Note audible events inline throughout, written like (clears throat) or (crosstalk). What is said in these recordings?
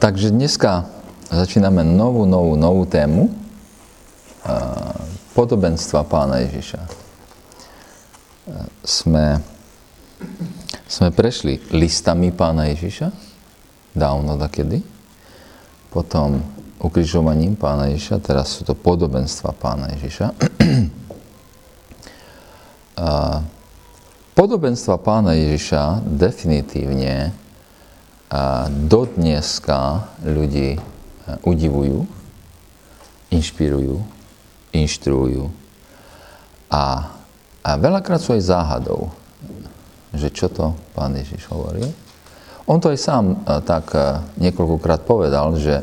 Takže dneska začíname novú, novú, novú tému a, podobenstva pána Ježiša. A, sme, sme prešli listami pána Ježiša, dávno takedy, potom ukrižovaním pána Ježiša, teraz sú to podobenstva pána Ježiša. (clears throat) Podobenstva pána Ježiša definitívne a dodneska ľudí e, udivujú, inšpirujú, inštruujú a, a veľakrát sú aj záhadou, že čo to pán Ježiš hovoril. On to aj sám e, tak e, niekoľkokrát povedal, že,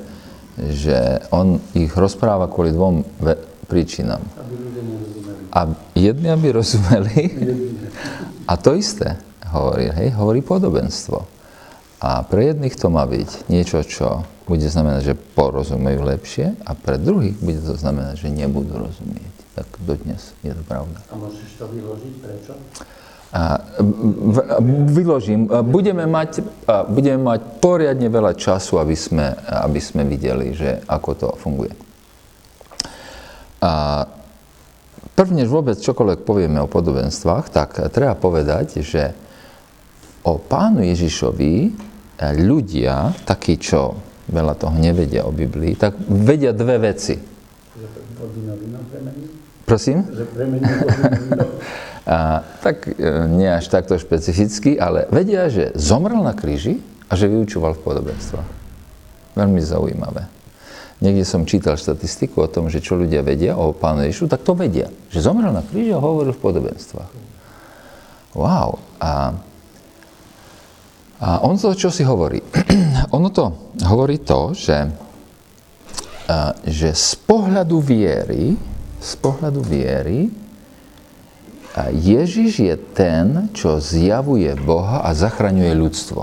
že on ich rozpráva kvôli dvom príčinám. A jedni, aby rozumeli, a to isté hovorí, hej, hovorí podobenstvo. A pre jedných to má byť niečo, čo bude znamenať, že porozumejú lepšie a pre druhých bude to znamenať, že nebudú rozumieť. Tak dodnes je to pravda. A môžeš to vyložiť? Prečo? A, v, vyložím. Budeme mať, budeme mať poriadne veľa času, aby sme, aby sme videli, že ako to funguje. A, prvne, než vôbec čokoľvek povieme o podobenstvách, tak treba povedať, že o pánu Ježišovi ľudia, takí, čo veľa toho nevedia o Biblii, tak vedia dve veci. Prosím? A, tak e, nie až takto špecificky, ale vedia, že zomrel na kríži a že vyučoval v podobenstvách. Veľmi zaujímavé. Niekde som čítal štatistiku o tom, že čo ľudia vedia o pánu Ježišu, tak to vedia. Že zomrel na kríži a hovoril v podobenstvách. Wow. A a on to čo si hovorí? (clears throat) ono to hovorí to, že, že z pohľadu viery, z pohľadu viery, Ježiš je ten, čo zjavuje Boha a zachraňuje ľudstvo.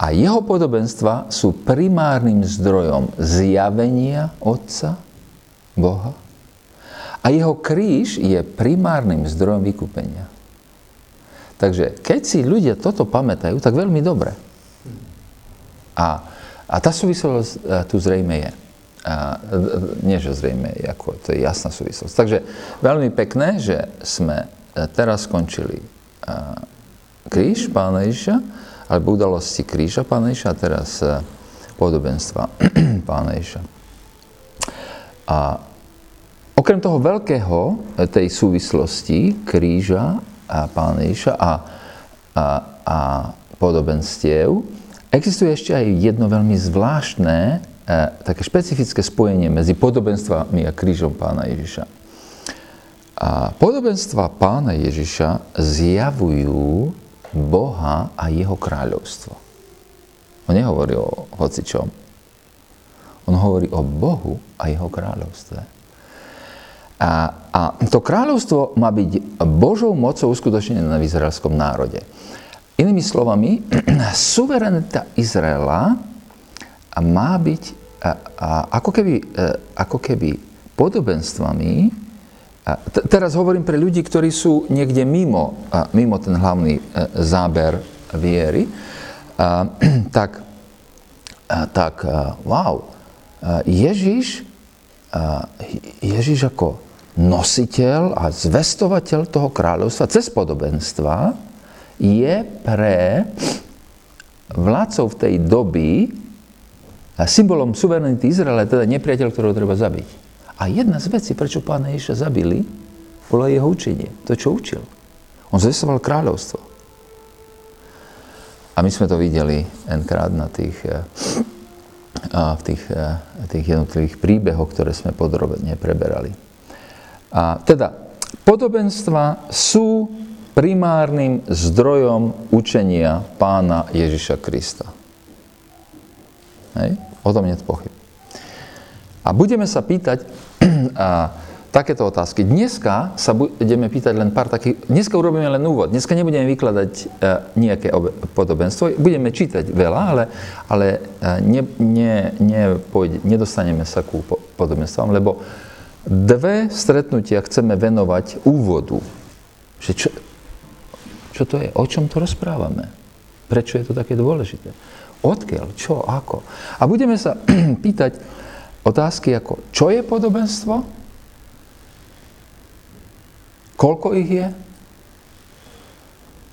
A jeho podobenstva sú primárnym zdrojom zjavenia Otca, Boha. A jeho kríž je primárnym zdrojom vykúpenia. Takže keď si ľudia toto pamätajú, tak veľmi dobre. A, a tá súvislosť e, tu zrejme je. A, nie, že zrejme ako, to je jasná súvislosť. Takže veľmi pekné, že sme e, teraz skončili a, e, kríž Pána Ježiša, alebo udalosti kríža Pána Ježiša a teraz a, podobenstva (clears throat) Pána Ježiša. A okrem toho veľkého tej súvislosti kríža a pána Ježiša a, a, a podobenstiev, existuje ešte aj jedno veľmi zvláštne, e, také špecifické spojenie medzi podobenstvami a krížom pána Ježiša. A podobenstva pána Ježiša zjavujú Boha a jeho kráľovstvo. On nehovorí o hocičom. On hovorí o Bohu a jeho kráľovstve. A, a to kráľovstvo má byť Božou mocou uskutočnené na izraelskom národe. Inými slovami, (clears throat) suverenita Izraela má byť a, a, ako, keby, e, ako keby podobenstvami, t- teraz hovorím pre ľudí, ktorí sú niekde mimo, mimo ten hlavný e, záber viery, tak, (clears throat) tak a, wow, Ježiš, Ježiš ako nositeľ a zvestovateľ toho kráľovstva cez podobenstva je pre vládcov tej doby symbolom suverenity Izraela, teda nepriateľ, ktorého treba zabiť. A jedna z vecí, prečo pána Ježiša zabili, bolo jeho učenie. To, čo učil. On zvestoval kráľovstvo. A my sme to videli enkrát na tých, eh, v tých, eh, tých jednotlivých príbehoch, ktoré sme podrobne preberali. A teda podobenstva sú primárnym zdrojom učenia pána Ježiša Krista. Hej? O tom nie je pochyb. A budeme sa pýtať (clears throat) a, takéto otázky. Dneska sa budeme pýtať len pár takých... Dneska urobíme len úvod. Dneska nebudeme vykladať e, nejaké podobenstvo. Budeme čítať veľa, ale, ale e, ne, ne, ne, pôjde, nedostaneme sa ku podobenstvám, lebo dve stretnutia chceme venovať úvodu. Že čo, čo to je? O čom to rozprávame? Prečo je to také dôležité? Odkiaľ? Čo? Ako? A budeme sa (clears throat) pýtať otázky ako, čo je podobenstvo? Koľko ich je?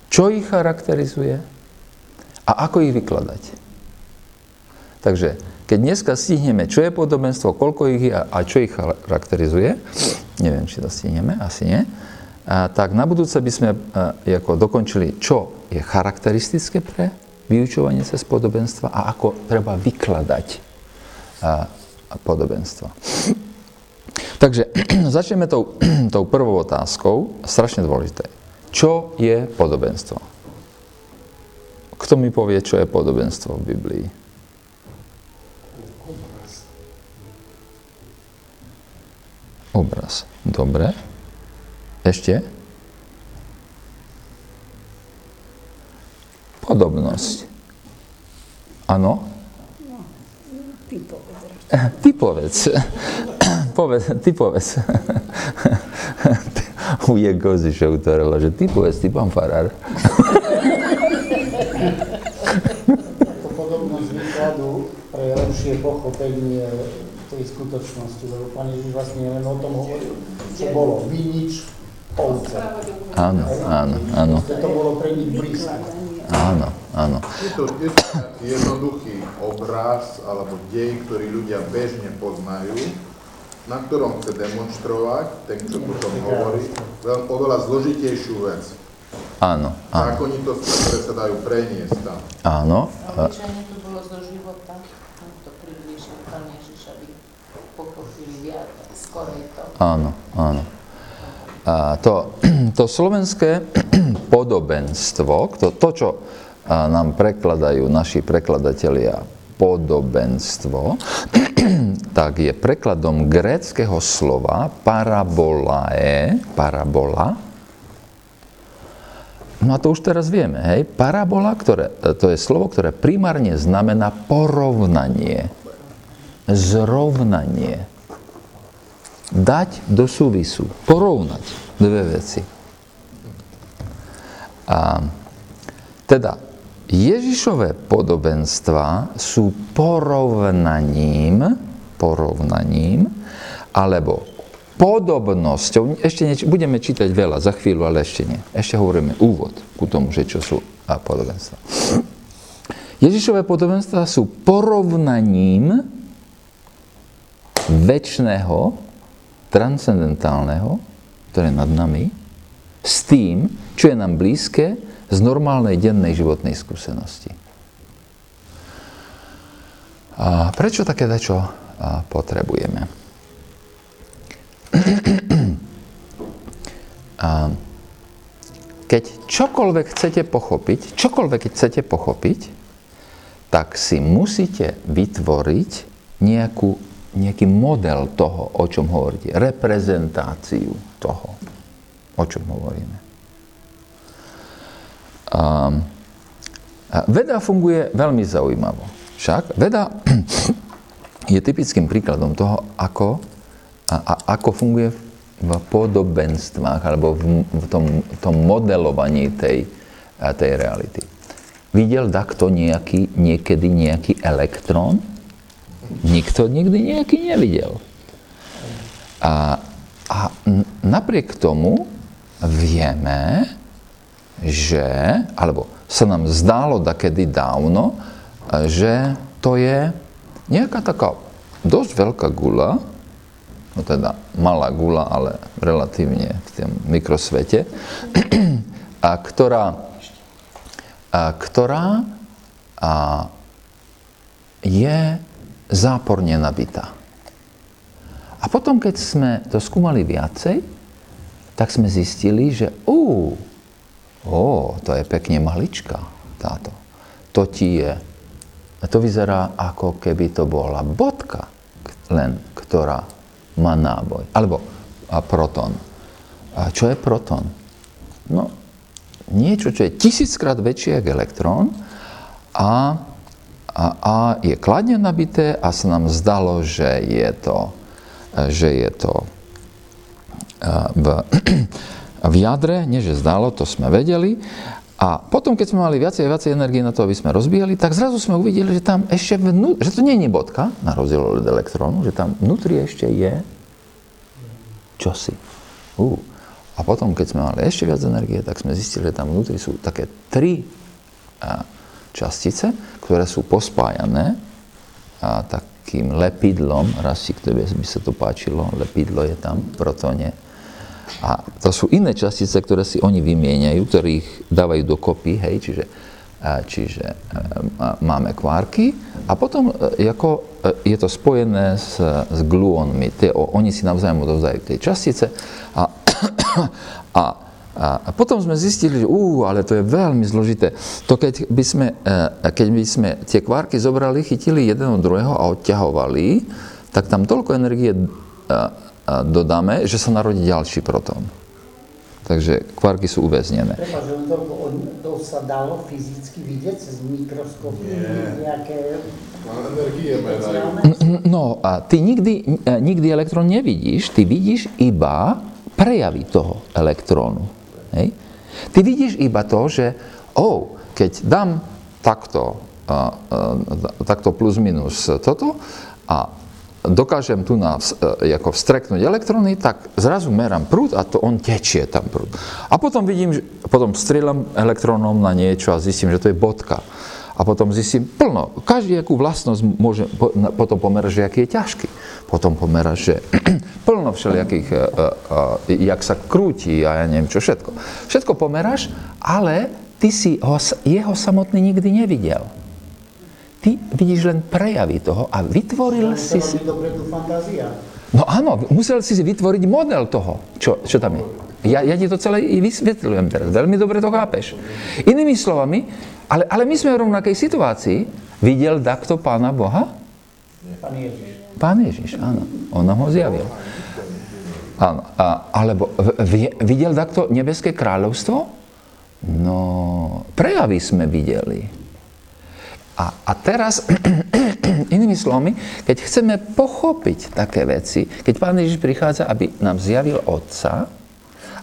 Čo ich charakterizuje? A ako ich vykladať? Takže, keď dneska stihneme, čo je podobenstvo, koľko ich je a čo ich charakterizuje, neviem, či to stihneme, asi nie, a, tak na budúce by sme a, ako dokončili, čo je charakteristické pre vyučovanie cez podobenstva a ako treba vykladať a, a podobenstva. Takže (clears throat) začneme tou, (clears throat) tou prvou otázkou, strašne dôležité. Čo je podobenstvo? Kto mi povie, čo je podobenstvo v Biblii? Obraz. Dobre. Ešte? Podobnosť. Áno? ty povedz. Ty povedz. povedz, ty povedz. ujek Kozišov ktorého, že ty povedz, ty pán farár. To podobnosť výkladu pre lepšie pochopenie tej skutočnosti, lebo Pán Ježiš vlastne len o tom hovoril, čo bolo vinič, ovce. Áno, áno, áno. To bolo pre nich blízko. Áno, áno. Je to, je to jednoduchý obraz alebo dej, ktorý ľudia bežne poznajú, na ktorom chce demonstrovať, ten, čo tu tom hovorí, veľmi, oveľa zložitejšiu vec. Áno, áno. Zákonitosti, ktoré sa dajú preniesť tam. Áno. A obyčajne to bolo zo života, tam to približil Pán Ježiš, aby pochopili viac, skorej to. Áno, áno. A to, (clears throat) to slovenské (clears throat) podobenstvo, to, to čo nám prekladajú naši prekladatelia podobenstvo, (clears throat) tak je prekladom gréckého slova parabolae, parabola. No a to už teraz vieme, hej. Parabola, ktoré, to je slovo, ktoré primárne znamená porovnanie, zrovnanie. Dať do súvisu, porovnať dve veci. A teda Ježišové podobenstva sú porovnaním, porovnaním, alebo podobnosťou, ešte nieč, budeme čítať veľa za chvíľu, ale ešte nie. Ešte hovoríme úvod ku tomu, že čo sú podobenstva. Ježišové podobenstva sú porovnaním väčšného, transcendentálneho, ktoré je nad nami, s tým, čo je nám blízke, z normálnej dennej životnej skúsenosti. A prečo také dačo potrebujeme? (clears throat) A keď čokoľvek chcete pochopiť, čokoľvek chcete pochopiť, tak si musíte vytvoriť nejakú, nejaký model toho, o čom hovoríte, reprezentáciu toho, o čom hovoríme. A, veda funguje veľmi zaujímavo. Však veda (clears throat) je typickým príkladom toho, ako, a, a, ako funguje v podobenstvách alebo v, v, tom, tom modelovaní tej, tej reality. Videl takto nejaký, niekedy nejaký elektrón? Nikto nikdy nejaký nevidel. A, a napriek tomu vieme, že, alebo sa nám zdálo takedy dávno, že to je nejaká taká dosť veľká gula, no teda malá gula, ale relatívne v tom mikrosvete, (clears throat) a ktorá, a ktorá a je záporne nabitá. A potom, keď sme to skúmali viacej, tak sme zistili, že uh, Ó, to je pekne malička táto. To ti je. A to vyzerá ako keby to bola bodka, len ktorá má náboj. Alebo a proton. A čo je proton? No, niečo, čo je tisíckrát väčšie ako elektrón a, a, a je kladne nabité a sa nám zdalo, že je to, že je to v (clears throat) v jadre, nie že zdalo, to sme vedeli, A potom, keď sme mali viacej a viacej energie na to, aby sme rozbíjali, tak zrazu sme uvideli, že tam ešte vnú, že to nie je bodka, na rozdiel od elektrónu, že tam vnútri ešte je čosi. Uh. A potom, keď sme mali ešte viac energie, tak sme zistili, že tam vnútri sú také tri častice, ktoré sú pospájané a takým lepidlom, raz si k by sa to páčilo, lepidlo je tam protone, a to sú iné častice, ktoré si oni vymieňajú, ktorých dávajú dokopy, hej, čiže, čiže máme kvárky a potom e, ako, e, je to spojené s, s gluónmi. Tie, oni si navzájom odovzdajú tie častice a, (coughs) a, a potom sme zistili, že ú, ale to je veľmi zložité. To keď by sme, e, keď by sme tie kvárky zobrali, chytili jeden od druhého a odťahovali, tak tam toľko energie dodáme, že sa narodí ďalší protón. Takže kvarky sú uväznené. Treba, že to sa dalo fyzicky vidieť cez mikroskopy, nejaké... Energie No a ty nikdy, e, nikdy elektrón nevidíš, ty vidíš iba prejavy toho elektrónu. Hej? Ty vidíš iba to, že oh, keď dám takto, uh, uh, takto plus minus toto a dokážem tu na, e, ako vstreknúť elektróny, tak zrazu merám prúd a to on tečie tam prúd. A potom vidím, že, potom strieľam elektrónom na niečo a zistím, že to je bodka. A potom zistím plno, každý akú vlastnosť môže po, potom pomerať, že aký je ťažký. Potom pomerať, že (clears throat) plno všelijakých, uh, uh, jak sa krúti a ja neviem čo všetko. Všetko pomeráš, ale ty si ho, jeho samotný nikdy nevidel ty vidíš len prejavy toho a vytvoril to si si... No áno, musel si si vytvoriť model toho, čo, čo tam je. Ja, ja ti to celé i vysvetľujem teraz, veľmi dobre to chápeš. Inými slovami, ale, ale my sme v rovnakej situácii. Videl takto Pána Boha? Pán Ježiš. Pán Ježiš, áno. On nám ho zjavil. Áno. A, alebo v, videl takto nebeské kráľovstvo? No, prejavy sme videli. A, a teraz, (clears throat) inými slovami, keď chceme pochopiť také veci, keď Pán Ježiš prichádza, aby nám zjavil Otca,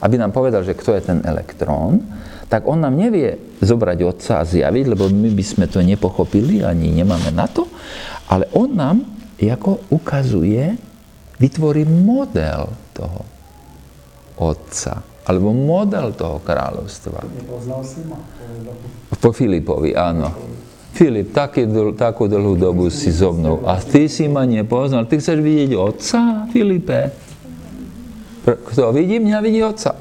aby nám povedal, že kto je ten elektrón, tak on nám nevie zobrať Otca a zjaviť, lebo my by sme to nepochopili, ani nemáme na to, ale on nám ako ukazuje, vytvorí model toho Otca, alebo model toho kráľovstva. Po Filipovi, áno. Filip, taký, takú dlhú dobu si so mnou a ty si ma nepoznal. Ty chceš vidieť otca, Filipe? Kto vidí mňa, vidí otca.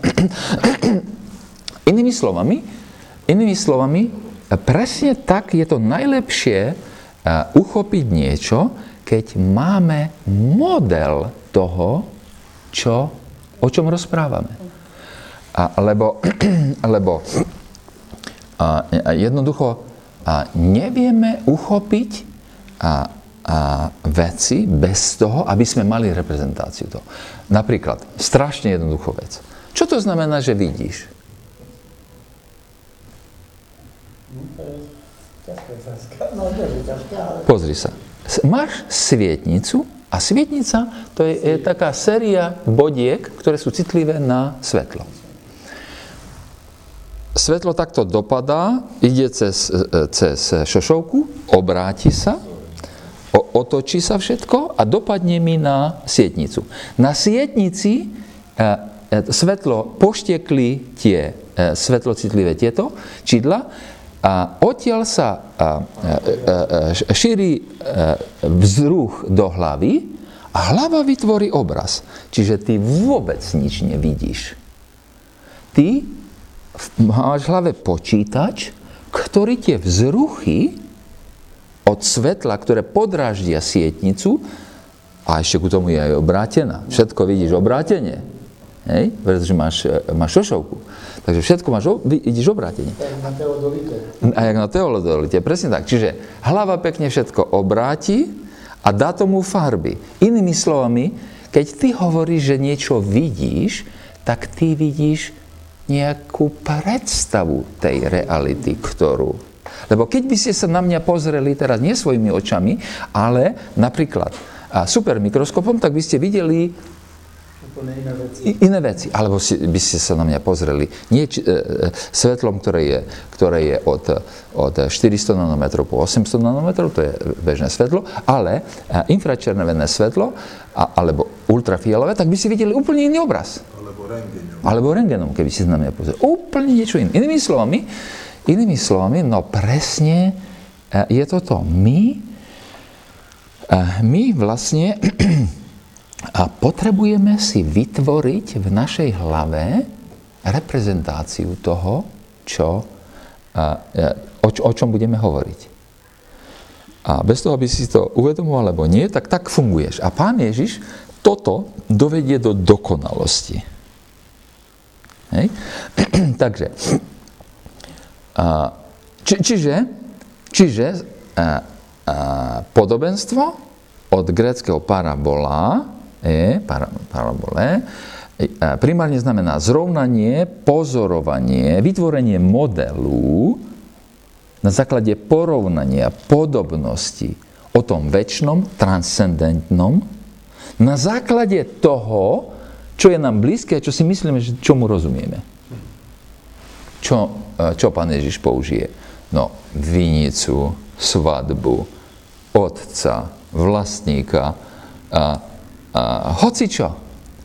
Inými slovami, inými slovami, presne tak je to najlepšie uchopiť niečo, keď máme model toho, čo, o čom rozprávame. A, lebo, (clears throat) lebo a, a jednoducho a nevieme uchopiť a, a veci bez toho, aby sme mali reprezentáciu toho. Napríklad, strašne jednoduchú vec. Čo to znamená, že vidíš? Pozri sa. Máš svietnicu a svietnica to je, je taká séria bodiek, ktoré sú citlivé na svetlo svetlo takto dopadá, ide cez, e, cez šošovku, obráti sa, otočí sa všetko a dopadne mi na sietnicu. Na sietnici e, e, svetlo poštekli tie svetlocitlivé tieto čidla a odtiaľ sa šíri vzruch do hlavy a hlava vytvorí obraz. Čiže ty vôbec nič nevidíš. Ty máš v hlave počítač, ktorý tie vzruchy od svetla, ktoré podráždia sietnicu, a ešte ku tomu je aj obrátená. Všetko vidíš obrátenie. Hej? Pretože máš, máš šošovku. Takže všetko máš, vidíš obrátenie. A jak na teodolite, presne tak. Čiže hlava pekne všetko obráti a dá tomu farby. Inými slovami, keď ty hovoríš, že niečo vidíš, tak ty vidíš nejakú predstavu tej reality, ktorú... Lebo keď by ste sa na mňa pozreli teraz nie svojimi očami, ale napríklad a super mikroskopom, tak by ste videli úplne iné veci. I- iné veci. Alebo si, by ste sa na mňa pozreli. Nie či, e, e, svetlom, ktoré je, ktoré je od, od 400 nanometrov po 800 nanometrov, to je bežné svetlo, ale e, infračervené svetlo, a, alebo ultrafialové, tak by si videli úplne iný obraz. Alebo rengeňom. Alebo rengenom, keby si na mňa pozreli. Úplne niečo iné. Inými slovami, inými slovami, no presne e, je to to. My, e, my vlastne (clears throat) a potrebujeme si vytvoriť v našej hlave reprezentáciu toho, čo, e, o, o čom budeme hovoriť. A bez toho, aby si to uvedomoval alebo nie, tak tak funguješ. A pán Ježiš toto dovedie do dokonalosti. Hej? (clears throat) Takže, či, čiže, čiže a, a, podobenstvo od gréckého parabola, para, parabole, e, primárne znamená zrovnanie, pozorovanie, vytvorenie modelu na základe porovnania podobnosti o tom väčšnom, transcendentnom, na základe toho, čo je nám blízke čo si myslíme, že čomu rozumieme. Čo, e, čo pán Ježiš použije? No, vinicu, svadbu, otca, vlastníka, hoci čo.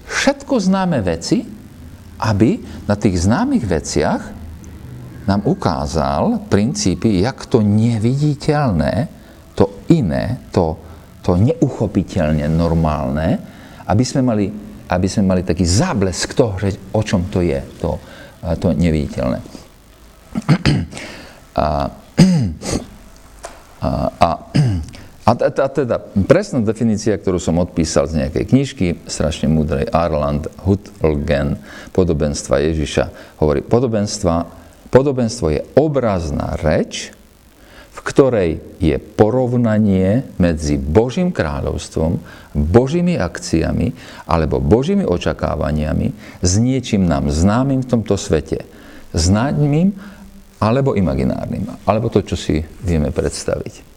Všetko známe veci, aby na tých známych veciach nám ukázal princípy, jak to neviditeľné, to iné, to, to neuchopiteľne normálne, aby sme mali, aby sme mali taký záblesk toho, že o čom to je, to, to neviditeľné. (clears throat) A, a, a, a, a teda presná definícia, ktorú som odpísal z nejakej knižky, strašne múdrej, Arland Hutlgen, podobenstva Ježiša, hovorí, podobenstva, podobenstvo je obrazná reč, v ktorej je porovnanie medzi Božím kráľovstvom, Božími akciami alebo Božími očakávaniami s niečím nám známym v tomto svete. Známym alebo imaginárnym. Alebo to, čo si vieme predstaviť.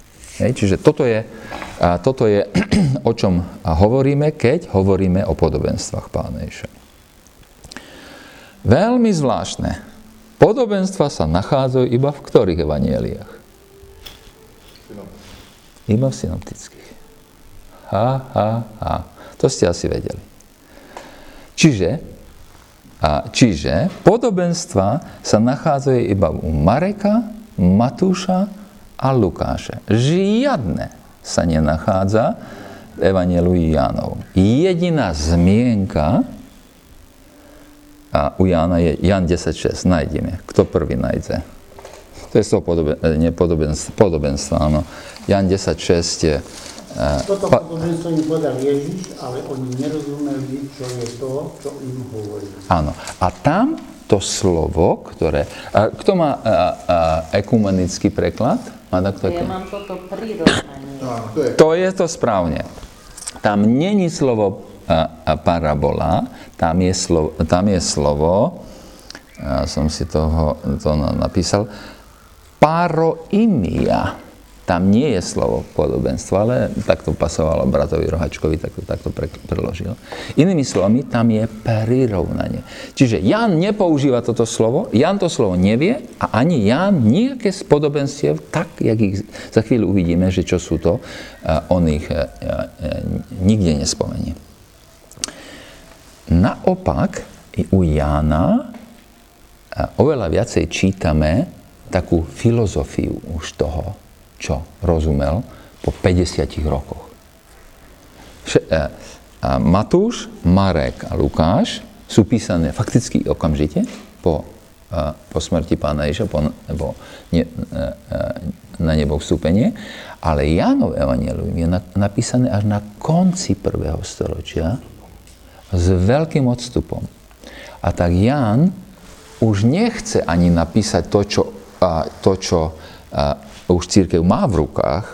Hej, čiže toto je, a toto je, (clears throat) o čom hovoríme, keď hovoríme o podobenstvách Pána Ježiša. Veľmi zvláštne. Podobenstva sa nachádzajú iba v ktorých evanieliách? Iba v synoptických. Ha, ha, ha. To ste asi vedeli. Čiže, a, čiže podobenstva sa nachádzajú iba u Mareka, Matúša a Lukáša. Žiadne sa nenachádza v Evangeliu Jánov. Jediná zmienka a u Jána je Jan 10.6. Nájdeme. Kto prvý nájde? To je z toho podobenstva, podobenstva, áno. Jan 10.6 je... e, Toto pa- podobenstvo im povedal Ježiš, ale oni nerozumeli, čo je to, čo im hovorí. Áno. A tam to slovo, ktoré... Kto má a, a, ekumenický preklad? Má takto Ja mám toto prirovnanie. To je To správne. Tam není slovo a, a parabola, tam je slovo, tam je slovo ja som si toho, to na- napísal, paroimia. Tam nie je slovo podobenstvo, ale tak to pasovalo bratovi Rohačkovi, tak to takto pre, preložil. Inými slovami, tam je prirovnanie. Čiže Jan nepoužíva toto slovo, Jan to slovo nevie a ani Jan nejaké z tak, jak ich za chvíľu uvidíme, že čo sú to, eh, on ich eh, eh, nikde nespomenie. Naopak, u Jána oveľa viacej čítame takú filozofiu už toho, čo rozumel po 50 rokoch. E, Matúš, Marek a Lukáš sú písané fakticky okamžite po, e, po smrti pána Ježa, po, po ne, e, na nebo vstúpenie, ale Jánov evangelium je na- napísané až na konci prvého storočia s veľkým odstupom. A tak Ján už nechce ani napísať to, čo, to, čo už církev má v rukách,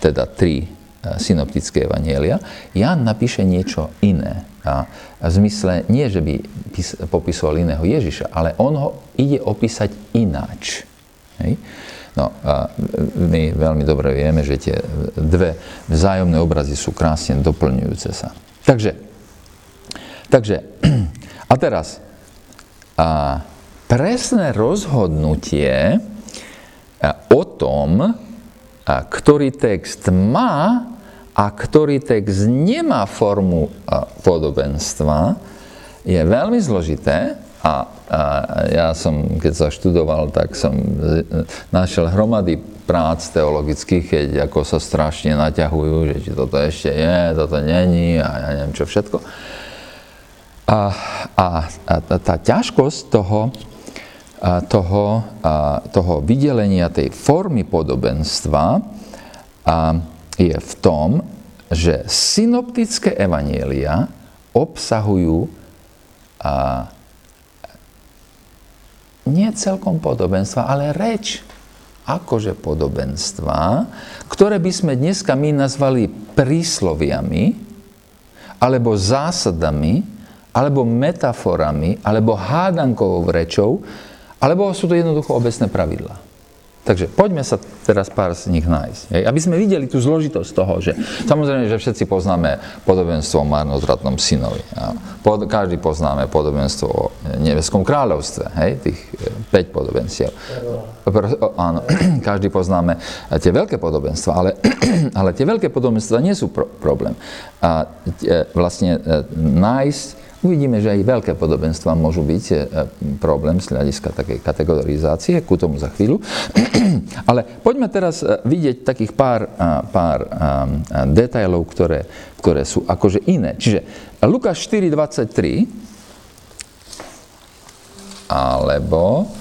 teda tri synoptické evanielia, Ján napíše niečo iné. A, v zmysle nie, že by popisoval iného Ježiša, ale on ho ide opísať ináč. Hej? No, a my veľmi dobre vieme, že tie dve vzájomné obrazy sú krásne doplňujúce sa. Takže, Takže, (clears throat) a teraz, a presné rozhodnutie o tom, ktorý text má a ktorý text nemá formu podobenstva, je veľmi zložité a, a ja som, keď sa študoval, tak som našiel hromady prác teologických, keď ako sa strašne naťahujú, že či toto ešte je, toto není a ja neviem čo všetko. A, a, a tá ťažkosť toho, toho, toho vydelenia tej formy podobenstva je v tom, že synoptické evanielia obsahujú nie celkom podobenstva, ale reč akože podobenstva, ktoré by sme dneska my nazvali prísloviami, alebo zásadami, alebo metaforami, alebo hádankovou rečou, alebo sú to jednoducho obecné pravidlá. Takže poďme sa teraz pár z nich nájsť. Hej? Aby sme videli tú zložitosť toho, že samozrejme, že všetci poznáme podobenstvo o marnotratnom synovi. A pod, každý poznáme podobenstvo o nebeskom kráľovstve, hej? tých 5 e, podobenstiev. Áno, (clears throat) každý poznáme tie veľké podobenstva, ale, (clears throat) ale tie veľké podobenstva nie sú pro, problém. A e, vlastne e, nájsť Uvidíme, že aj veľké podobenstva môžu byť e, problém z hľadiska takej kategorizácie, ku tomu za chvíľu. (clears throat) Ale poďme teraz e, vidieť takých pár, pár detailov, ktoré, ktoré sú akože iné. Čiže Lukáš 4.23 alebo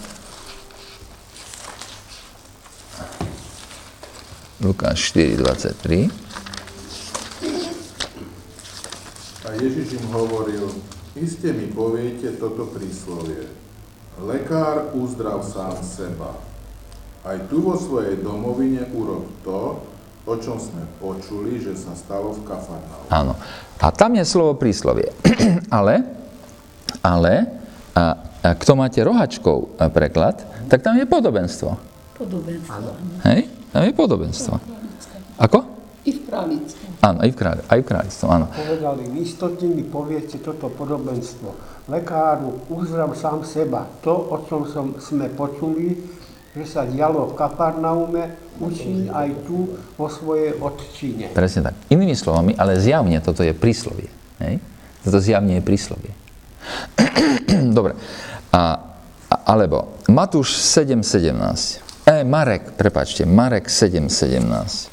Lukáš 4.23 A Ježiš im hovoril, Iste mi poviete toto príslovie. Lekár uzdrav sám seba. Aj tu vo svojej domovine urob to, o čom sme počuli, že sa stalo v Kafarnau. Áno. A tam je slovo príslovie. (clears throat) ale, ale, a, a kto máte rohačkou preklad, tak tam je podobenstvo. Podobenstvo. Hej? Tam je podobenstvo. Ako? I v. Áno, aj v, kráľ, aj v kráľovstve, áno. Povedali, vy istotne mi poviete toto podobenstvo. Lekáru, uzdrav sám seba. To, o čom som, sme počuli, že sa dialo v Kaparnaume, učí aj tu vo svojej odčine. Presne tak. Inými slovami, ale zjavne toto je príslovie. Hej? Toto zjavne je príslovie. (clears throat) Dobre. A, alebo Matúš 7.17. E, Marek, prepačte, Marek 7.17.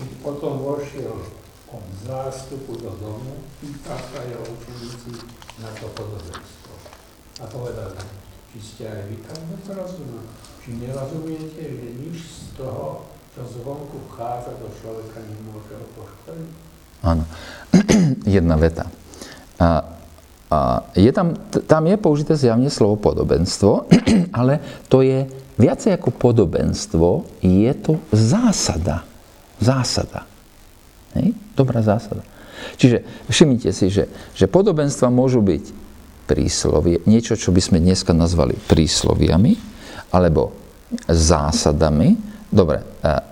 Keď potom vošiel od zástupu do domu, pýta sa jeho učeníci na to podobenstvo. A povedal, či ste aj vy tam rozumieť, či nerozumiete, že nič z toho, čo zvonku vchádza do človeka, nemôže ho poškodiť? Áno. (clears throat) Jedna veta. A, a je tam, tam je použité zjavne slovo podobenstvo, (clears throat) ale to je viacej ako podobenstvo, je to zásada Zásada. Hej? Dobrá zásada. Čiže všimnite si, že, že podobenstva môžu byť príslovie, niečo, čo by sme dneska nazvali prísloviami, alebo zásadami. Dobre,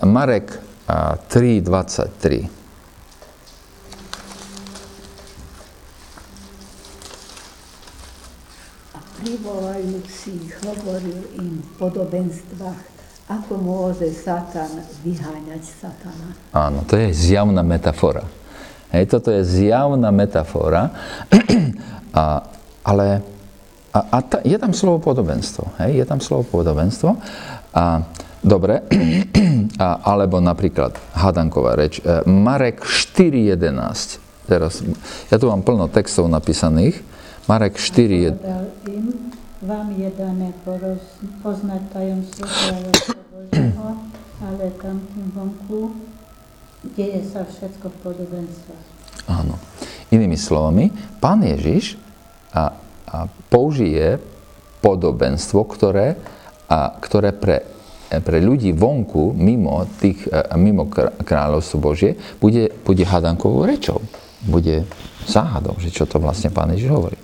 Marek 3.23. privolajúci hovoril im v podobenstvách ako môže Satan vyháňať Satana? Áno, to je zjavná metafora. Hej, toto je zjavná metafora, (clears throat) a, ale a, a ta, je tam slovo podobenstvo. Hej, je tam slovo podobenstvo. A, dobre, (clears throat) a, alebo napríklad Hadanková reč, e, Marek 4.11. Teraz, ja tu mám plno textov napísaných. Marek 4.11 vám je dané poznať tajomstvo kráľovstva Božieho, (clears throat) ale tam tým vonku deje sa všetko v podobenstvách. Áno. Inými slovami, pán Ježiš a, a použije podobenstvo, ktoré, a, ktoré pre, pre ľudí vonku, mimo, tých, mimo kráľovstvo Božie, bude, bude hadankovou rečou. Bude záhadou, že čo to vlastne pán Ježiš hovorí.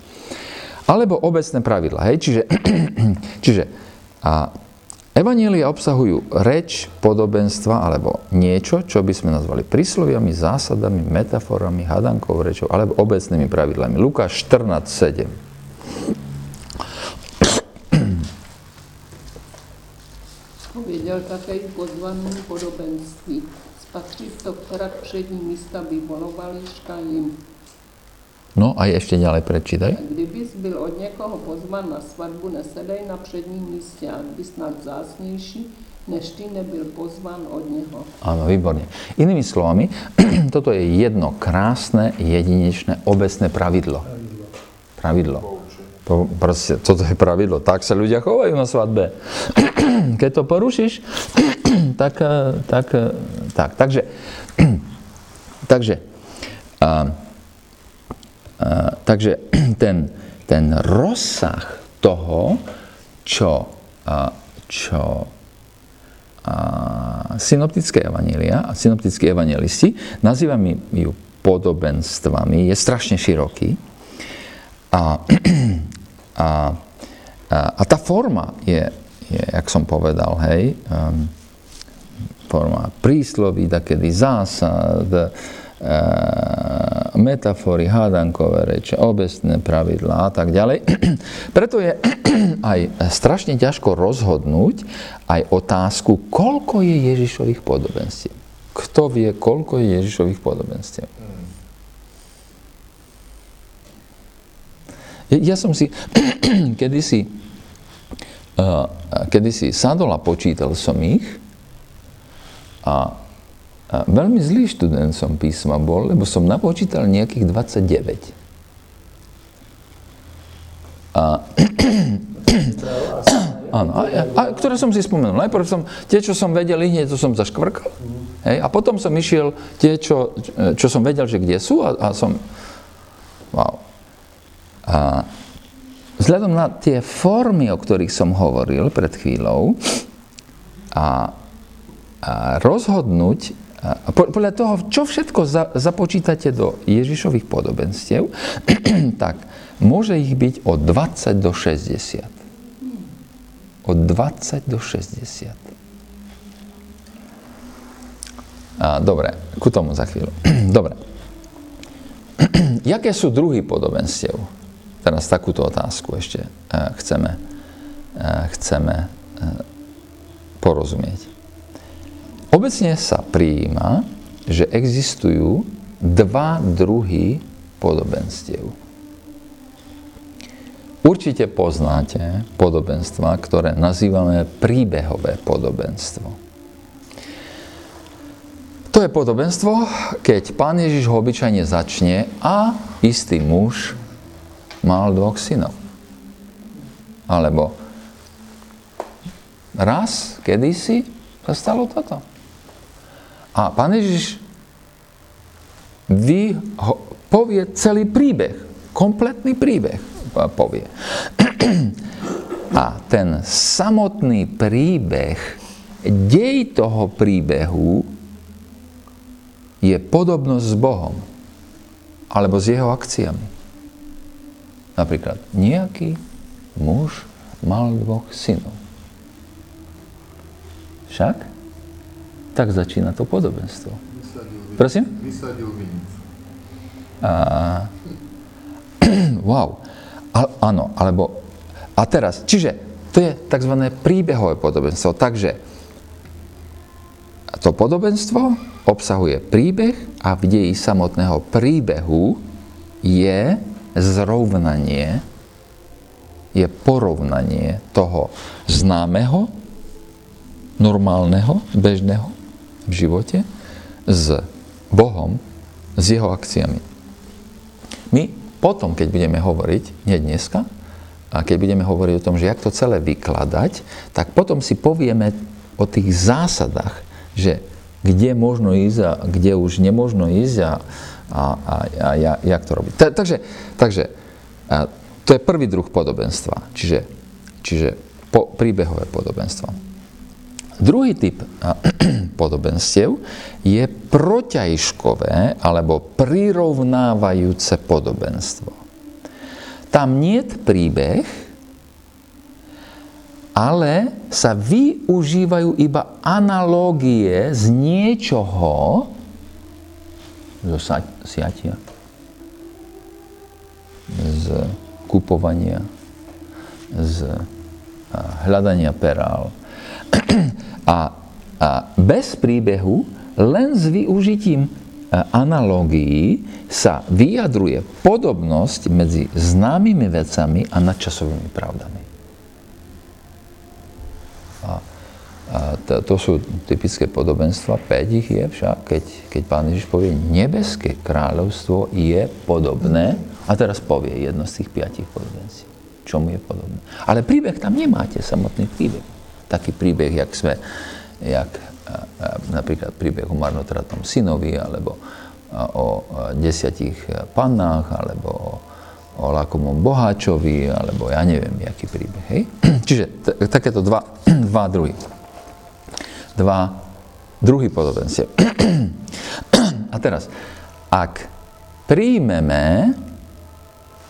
Alebo obecné pravidla. Hej? Čiže, (clears throat) čiže a, Evanielia obsahujú reč, podobenstva alebo niečo, čo by sme nazvali prísloviami, zásadami, metaforami, hadankou rečou alebo obecnými pravidlami. Lukáš 14.7. Powiedział také i pozvaným podobenství. Spatřisto, ktorá přední místa vyvolovali škajím. No a ešte ďalej prečítaj. Kdybys byl od někoho pozvan na svatbu, nesedej na předním místě, a by snad zásnější, než ty nebyl pozvan od něho. Áno, výborne. Inými slovami, (clears throat) toto je jedno krásne, jedinečné, obecné pravidlo. Pravidlo. To, proste, toto je pravidlo. Tak sa ľudia chovajú na svadbe. (clears throat) Keď to porušíš, (clears throat) tak, eh, tak, eh, tak. Takže, takže, a, a, takže (clears throat) ten, ten rozsah toho, čo, a, čo a synoptické evanília a synoptickí evangelisti, nazývame ju podobenstvami, je strašne široký. (clears throat) A, a, a, tá forma je, je, jak som povedal, hej, um, forma prísloví, takedy zásad, metafory, hádankové reče, obecné pravidlá a tak ďalej. (clears throat) Preto je (clears throat) aj strašne ťažko rozhodnúť aj otázku, koľko je Ježišových podobenstiev. Kto vie, koľko je Ježišových podobenstiev? Ja som si (clears throat) kedysi, uh, kedysi sadol a počítal som ich a, a veľmi zlý študent som písma bol, lebo som napočítal nejakých 29. A, (clears throat) áno, a, a, ktoré som si spomenul. Najprv som, tie, čo som vedel, hneď to som zaškvrkal. Hej, a potom som išiel tie, čo, čo som vedel, že kde sú a, a som... Wow. A vzhľadom na tie formy, o ktorých som hovoril pred chvíľou, a, a rozhodnúť, podľa toho, čo všetko za, započítate do Ježišových podobenstiev, (clears throat) tak môže ich byť od 20 do 60. Od 20 do 60. A, dobre, ku tomu za chvíľu. (clears throat) dobre. (clears throat) Jaké sú druhy podobenstiev? Teraz takúto otázku ešte uh, chceme, uh, chceme uh, porozumieť. Obecne sa prijíma, že existujú dva druhy podobenstiev. Určite poznáte podobenstva, ktoré nazývame príbehové podobenstvo. To je podobenstvo, keď pán Ježiš ho obyčajne začne a istý muž mal dvoch synov. Alebo raz, kedysi, sa stalo toto. A pán Ježiš vy ho, povie celý príbeh, kompletný príbeh povie. (clears throat) A ten samotný príbeh, dej toho príbehu je podobnosť s Bohom alebo s jeho akciami. Napríklad, nejaký muž mal dvoch synov. Však? Tak začína to podobenstvo. Prosím? Vysadil (clears throat) wow. A, áno, alebo... A teraz, čiže to je tzv. príbehové podobenstvo. Takže to podobenstvo obsahuje príbeh a v deji samotného príbehu je zrovnanie, je porovnanie toho známeho, normálneho, bežného v živote s Bohom, s jeho akciami. My potom, keď budeme hovoriť, nie dneska, a keď budeme hovoriť o tom, že jak to celé vykladať, tak potom si povieme o tých zásadách, že kde možno ísť a kde už nemožno ísť a, a, a, a ja, jak to robiť. Ta, takže takže a, to je prvý druh podobenstva, čiže, čiže po, príbehové podobenstvo. Druhý typ (clears throat) podobenstiev je proťažkové alebo prirovnávajúce podobenstvo. Tam nie je príbeh, ale sa využívajú iba analógie z niečoho, zo siatia, z kupovania, z hľadania perál. A, a bez príbehu, len s využitím analógií sa vyjadruje podobnosť medzi známymi vecami a nadčasovými pravdami. A, a to, to sú typické podobenstva, 5 ich je však, keď, keď pán Ježiš povie, nebeské kráľovstvo je podobné, a teraz povie jedno z tých piatich podobenství, čomu je podobné. Ale príbeh tam nemáte, samotný príbeh. Taký príbeh, jak sme, jak napríklad príbeh o marnotratnom synovi, alebo o desiatich pannách, alebo o, o lakomom boháčovi, alebo ja neviem, aký príbeh. Hej? (clears throat) Čiže t- takéto dva, (clears throat) dva druhy. Dva druhy podobenstiev. (clears throat) A teraz, ak príjmeme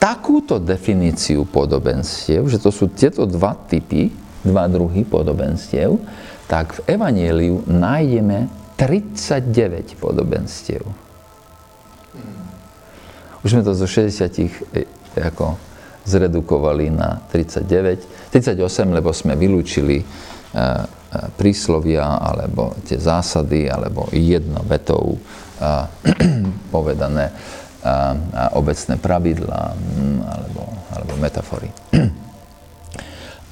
takúto definíciu podobenstiev, že to sú tieto dva typy, dva druhy podobenstiev, tak v Evangeliu nájdeme 39 podobenstiev. Už sme to zo 60 e, ako zredukovali na 39, 38, lebo sme vylúčili e, e, príslovia, alebo tie zásady, alebo jednovetou (clears throat) povedané obecné pravidlá, alebo, alebo metafory. (clears throat)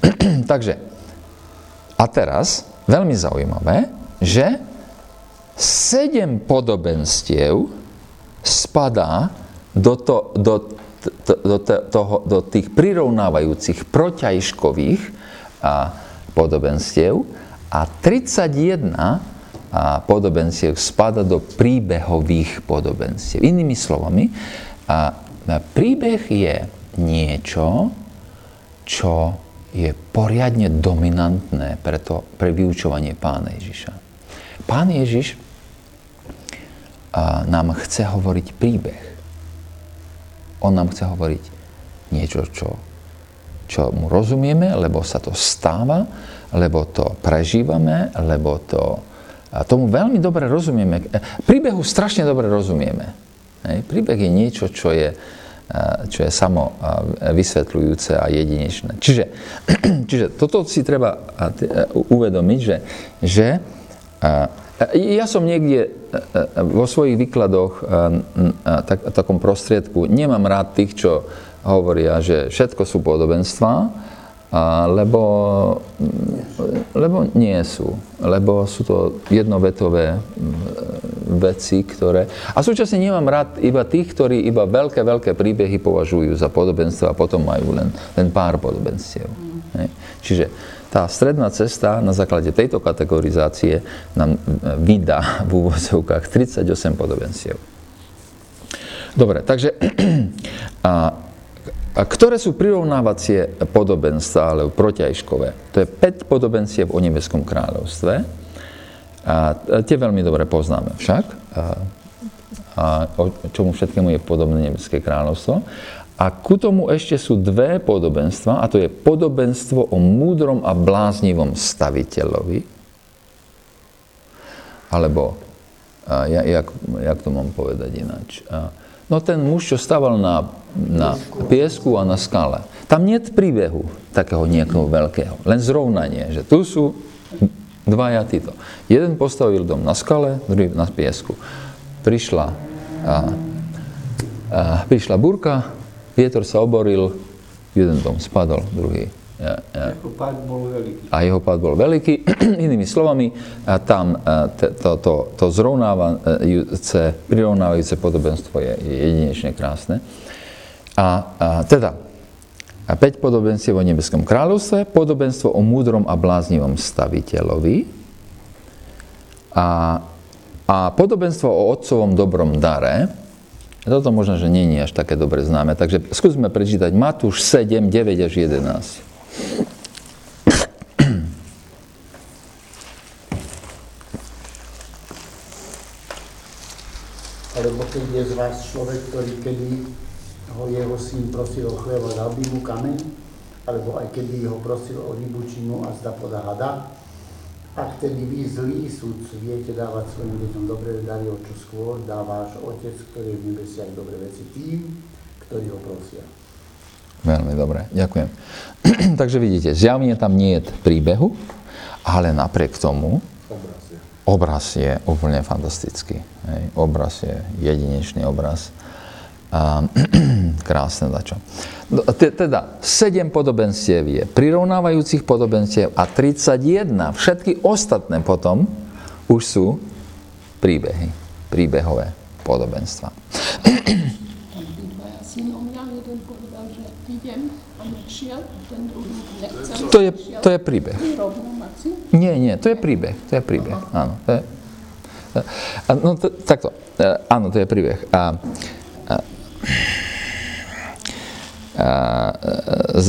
(clears throat) Takže, a teraz veľmi zaujímavé, že sedem podobenstiev spadá do, to, do, to, do, toho, do tých prirovnávajúcich proťažkových a, podobenstiev a 31 a, podobenstiev spada do príbehových podobenstiev. Inými slovami, a, príbeh je niečo, čo je poriadne dominantné pre, to, pre vyučovanie pána Ježiša. Pán Ježiš nám chce hovoriť príbeh. On nám chce hovoriť niečo, čo, čo mu rozumieme, lebo sa to stáva, lebo to prežívame, lebo to, a tomu veľmi dobre rozumieme. Príbehu strašne dobre rozumieme. Hej. Príbeh je niečo, čo je, čo je samo vysvetľujúce a jedinečné. Čiže, (clears throat) čiže toto si treba uvedomiť, že, že ja som niekde vo svojich výkladoch tak, takom prostriedku, nemám rád tých, čo hovoria, že všetko sú podobenstva, lebo, lebo nie sú. Lebo sú to jednovetové veci, ktoré... A súčasne nemám rád iba tých, ktorí iba veľké, veľké príbehy považujú za podobenstva a potom majú len, len pár podobenstiev. Mm. Čiže tá stredná cesta na základe tejto kategorizácie nám vydá v úvodzovkách 38 podobenstiev. Dobre, takže (clears throat) a, a ktoré sú prirovnávacie podobenstva, alebo protiajškové? To je 5 podobenstiev o nebeskom kráľovstve. A tie veľmi dobre poznáme však. A, a o čomu všetkému je podobné nebeské kráľovstvo. A ku tomu ešte sú dve podobenstva, a to je podobenstvo o múdrom a bláznivom staviteľovi, alebo, a, ja, jak, jak to mám povedať ináč, a, No ten muž, čo stával na, na piesku a na skale. Tam nie je príbehu takého niekoho veľkého. Len zrovnanie, že tu sú dvaja títo. Jeden postavil dom na skale, druhý na piesku. Prišla, a, a, prišla burka, vietor sa oboril, jeden dom spadol, druhý. Jeho pád bol veľký. A jeho pád bol veľký. (clears throat) Inými slovami, a tam to, to, to zrovnávajúce, prirovnávajúce podobenstvo je, je jedinečne krásne. A, a teda, a 5 podobenstiev o nebeskom kráľovstve, podobenstvo o múdrom a bláznivom staviteľovi a, a podobenstvo o otcovom dobrom dare. Toto možno, že nie je až také dobre známe, takže skúsme prečítať Matúš 7, 9 až 11. Alebo keď je z vás človek, ktorý kedy ho jeho syn prosil o chleba, dal by mu kameň? alebo aj keby ho prosil o rybučinu a zda podá hada. A vtedy vy zlí sudcu viete dávať svojim deťom dobré dary, o čo skôr dá váš Otec, ktorý je v nebesiach dobré veci tým, ktorí ho prosia. Veľmi dobre, ďakujem. (clears throat) Takže vidíte, zjavne tam nie je príbehu, ale napriek tomu Obraz je. úplne fantastický. Hej. Obraz je jedinečný obraz. A, (clears throat) krásne dačo. No, te- Teda, 7 podobenstiev je prirovnávajúcich podobenstiev a 31, všetky ostatné potom, už sú príbehy, príbehové podobenstva. (clears throat) To je, to je príbeh. Nie, nie, to je príbeh. To je príbeh, áno. To je, no, to, takto, e, áno, to je príbeh. A, a, a, z,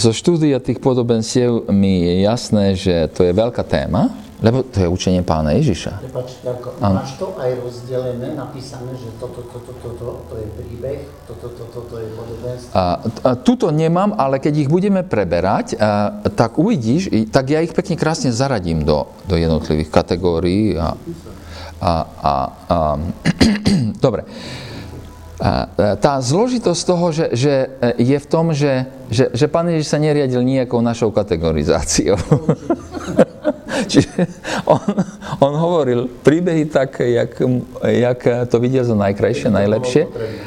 zo štúdia tých podobenstiev mi je jasné, že to je veľká téma, lebo to je učenie pána Ježiša. Prepač, Jarko, Áno. máš to aj rozdelené, napísané, že toto, toto, toto, to je príbeh, toto, toto, toto je podobenstvo. A, a tuto nemám, ale keď ich budeme preberať, a, tak uvidíš, tak ja ich pekne krásne zaradím do, do jednotlivých kategórií. A, a, a, a, (clears throat) dobre. E, tá zložitosť toho, že, že e, je v tom, že, že, že pán Ježiš sa neriadil nejakou našou kategorizáciou. (laughs) Čiže on, on hovoril príbehy tak, jak, jak to videl za najkrajšie, najlepšie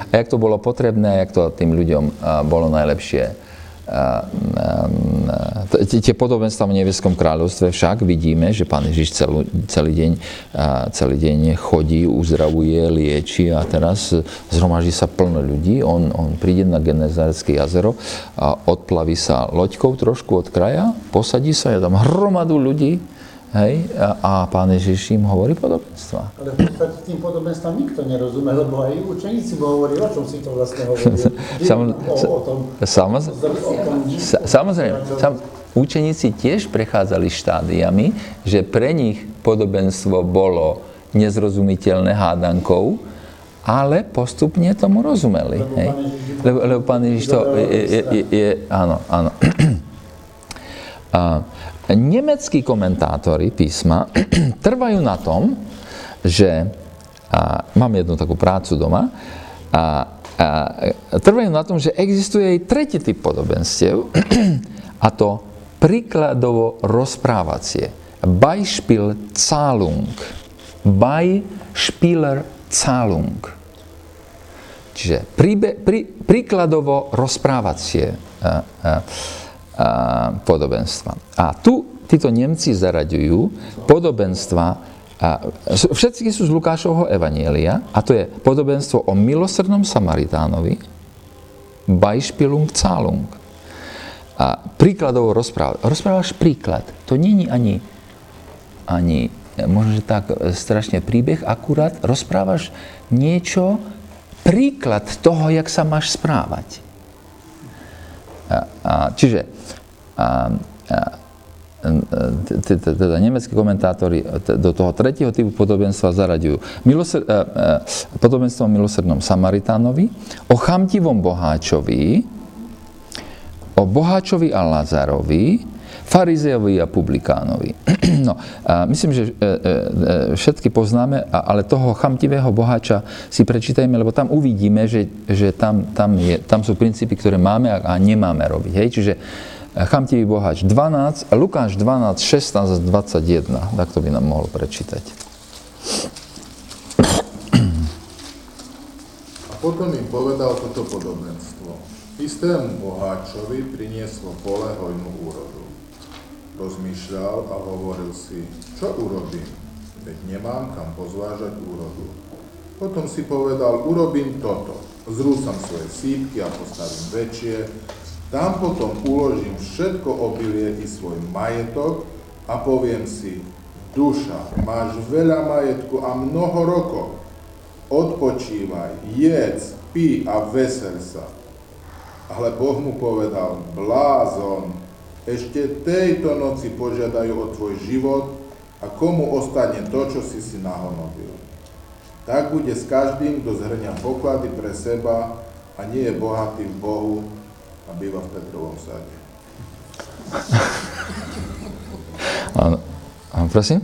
a jak to bolo potrebné, a jak to tým ľuďom bolo najlepšie. Tie podobenstva v nebeskom kráľovstve však vidíme, že pán Ježiš celú, celý, deň, celý deň chodí, uzdravuje, lieči a teraz zhromaží sa plno ľudí. On, on príde na Genezárske jazero a odplaví sa loďkou trošku od kraja, posadí sa, je tam hromadu ľudí, hej, a, a pán Ježiš im hovorí podobenstva. Ale v podstate tým podobenstvám nikto nerozumie, lebo aj učeníci mu hovorili, o čom si to vlastne (laughs) tom, Samoz- o tom, Sa- Samozrejme, sam, učeníci tiež prechádzali štádiami, že pre nich podobenstvo bolo nezrozumiteľné hádankou, ale postupne tomu rozumeli. Lebo hej? Lebo, lebo pán Ježiš to je, je, je, je áno, áno. (clears throat) A nemeckí komentátori písma (clears throat) trvajú na tom, že a, mám jednu takú prácu doma, a, a, trvajú na tom, že existuje aj tretí typ podobenstiev, (clears throat) a to príkladovo rozprávacie. Beispiel Zahlung. Beispieler Zahlung. Čiže príbe, prí, príkladovo rozprávacie a, a, podobenstva. A tu títo Nemci zaraďujú podobenstva, a, všetky sú z Lukášovho Evanielia, a to je podobenstvo o milosrdnom Samaritánovi, Beispielung Zahlung. A príkladovo rozpráva. Rozprávaš príklad. To není ani, ani možno, že tak e, strašne príbeh, akurát rozprávaš niečo, príklad toho, jak sa máš správať. Čiže t- teda nemeckí komentátori t- do toho tretieho typu podobenstva zaraďujú. A, podobenstvo o milosrdnom Samaritánovi, o chamtivom boháčovi, o boháčovi a Lazarovi, farizejovi a publikánovi. (clears throat) No, a myslím, že e, e, e, všetky poznáme, ale toho chamtivého boháča si prečítajme, lebo tam uvidíme, že, že tam, tam, je, tam sú princípy, ktoré máme a, nemáme robiť. Hej? Čiže chamtivý boháč 12, a Lukáš 12, 16 a 21. Tak to by nám mohol prečítať. A potom im povedal toto podobenstvo. Istému boháčovi prinieslo pole hojnú úrodu. Rozmýšľal a hovoril si, čo urobím, veď nemám kam pozvážať úrodu. Potom si povedal, urobím toto. Zrúcam svoje sípky a postavím väčšie. Tam potom uložím všetko obilie i svoj majetok a poviem si, duša, máš veľa majetku a mnoho rokov. Odpočívaj, jedz, pí a vesel sa. Ale Boh mu povedal, blázon, ešte tejto noci požiadajú o tvoj život a komu ostane to, čo si si nahonobil. Tak bude s každým, kto zhrňa poklady pre seba a nie je bohatý v Bohu a býva v Petrovom sade. (laughs) Áno. Prosím?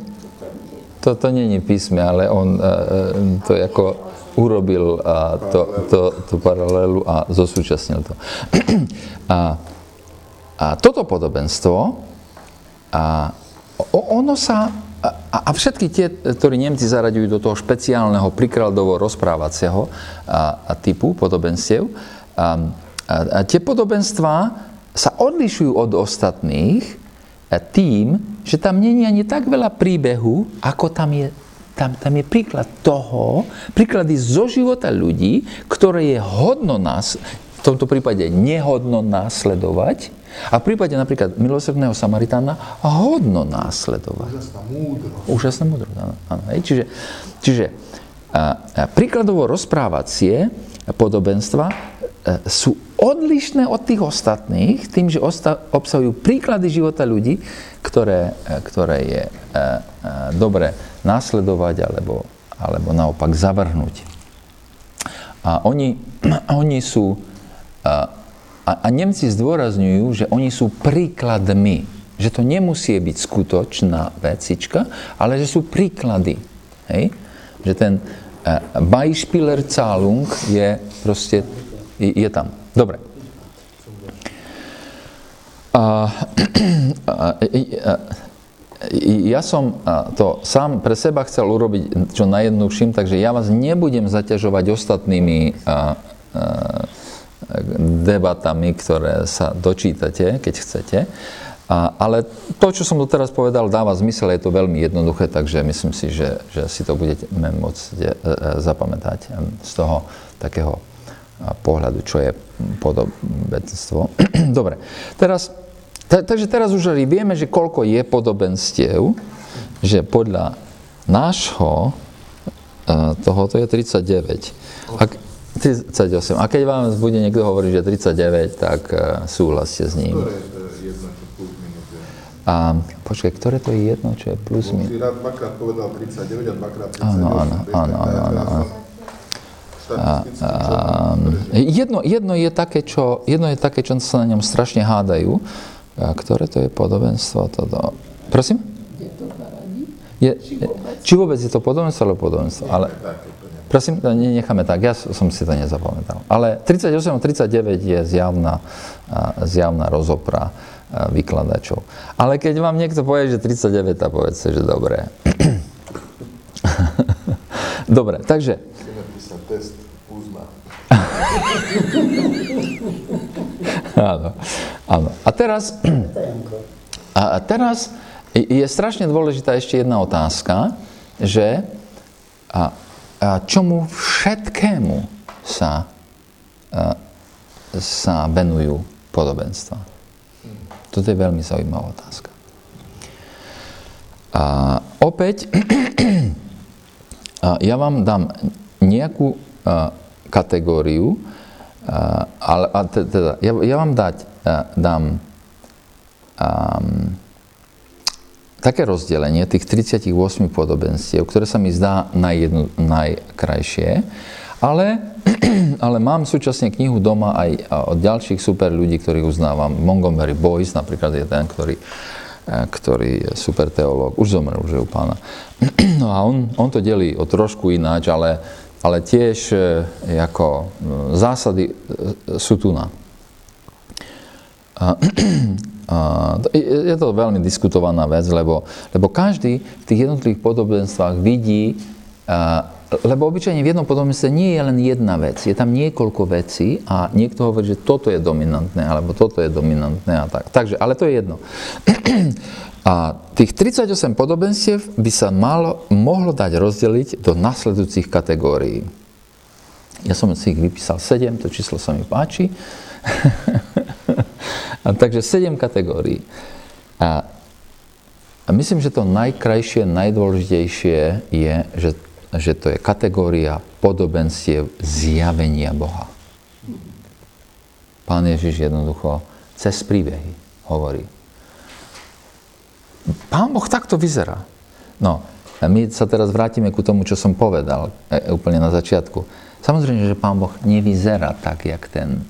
To, to není písme, ale on uh, to ako urobil uh, to, to, tú paralelu a zosúčasnil to. (clears throat) a, a toto podobenstvo, a, ono sa, a, a všetky tie, ktorí Nemci zaraďujú do toho špeciálneho prikradovo rozprávacieho a, a typu podobenstiev, a, a, a tie podobenstvá sa odlišujú od ostatných, tým, že tam není ani tak veľa príbehu, ako tam je, tam, tam je príklad toho, príklady zo života ľudí, ktoré je hodno nás, v tomto prípade nehodno následovať, a v prípade napríklad milosrdného Samaritána hodno následovať. Úžasná múdrosť. Úžasná múdrosť, áno. áno. Čiže, čiže a, a príkladovo rozprávacie podobenstva e, sú odlišné od tých ostatných, tým, že obsahujú príklady života ľudí, ktoré, e, ktoré je e, e, dobre následovať alebo, alebo naopak zavrhnúť. A oni, (clears throat) oni sú, a, a Nemci zdôrazňujú, že oni sú príkladmi, že to nemusí byť skutočná vecička, ale že sú príklady. Hej? Že ten Beispieler Zahlung je proste, je tam. Dobre. A, a, (clears throat) ja som to sám pre seba chcel urobiť čo najjednoduchším, takže ja vás nebudem zaťažovať ostatnými debatami, ktoré sa dočítate, keď chcete. A, ale to, čo som doteraz povedal, dáva zmysel, je to veľmi jednoduché, takže myslím si, že, že si to budete môcť e, e, zapamätať z toho takého pohľadu, čo je podobenstvo. (clears throat) Dobre, teraz, ta, takže teraz už vieme, že koľko je podobenstiev, že podľa nášho e, tohoto je 39. Ak, 38. A keď vám bude niekto hovoriť, že 39, tak uh, súhlaste s ním. Je? A počkaj, ktoré to je jedno, čo je plus minus? Si rád dvakrát povedal 39 a dvakrát 38. Áno, áno, áno, áno, áno. A, a, jedno, jedno, je také, čo, jedno je také, čo sa na ňom strašne hádajú. A ktoré to je podobenstvo? Toto? Prosím? Je, či vôbec je to podobenstvo alebo podobenstvo? Ale, prosím, necháme tak, ja som si to nezapamätal. Ale 38 a 39 je zjavná, zjavná rozopra vykladačov. Ale keď vám niekto povie, že 39, tak povedzte, že dobré. (clears throat) dobre, takže test (clears throat) áno, áno. A teraz, (clears throat) a teraz je strašne dôležitá ešte jedna otázka, že a, a čomu všetkému sa, sa venujú podobenstva. Toto je veľmi zaujímavá otázka. A opäť, (clears throat) ja vám dám nejakú kategóriu, ale teda, ja, ja vám dať, dám a, také rozdelenie tých 38 podobenstiev, ktoré sa mi zdá najjedno, najkrajšie, ale, (clears throat) ale mám súčasne knihu doma aj od ďalších super ľudí, ktorých uznávam. Montgomery Boyce napríklad je ten, ktorý, ktorý je super teológ, už zomrel, už je u pána. (clears throat) No a on, on to delí o trošku ináč, ale ale tiež e, ako e, zásady e, sú tu na. (clears throat) Je to veľmi diskutovaná vec, lebo, lebo každý v tých jednotlivých podobenstvách vidí, lebo obyčajne v jednom podobenstve nie je len jedna vec, je tam niekoľko vecí a niekto hovorí, že toto je dominantné, alebo toto je dominantné a tak. Takže, ale to je jedno. (clears throat) A tých 38 podobenstiev by sa malo, mohlo dať rozdeliť do nasledujúcich kategórií. Ja som si ich vypísal 7, to číslo sa mi páči. (laughs) a takže 7 kategórií. A, a myslím, že to najkrajšie, najdôležitejšie je, že, že to je kategória podobenstiev zjavenia Boha. Pán Ježiš jednoducho cez príbehy hovorí Pán Boh takto vyzerá. No, a my sa teraz vrátime ku tomu, čo som povedal e, úplne na začiatku. Samozrejme, že Pán Boh nevyzerá tak, jak ten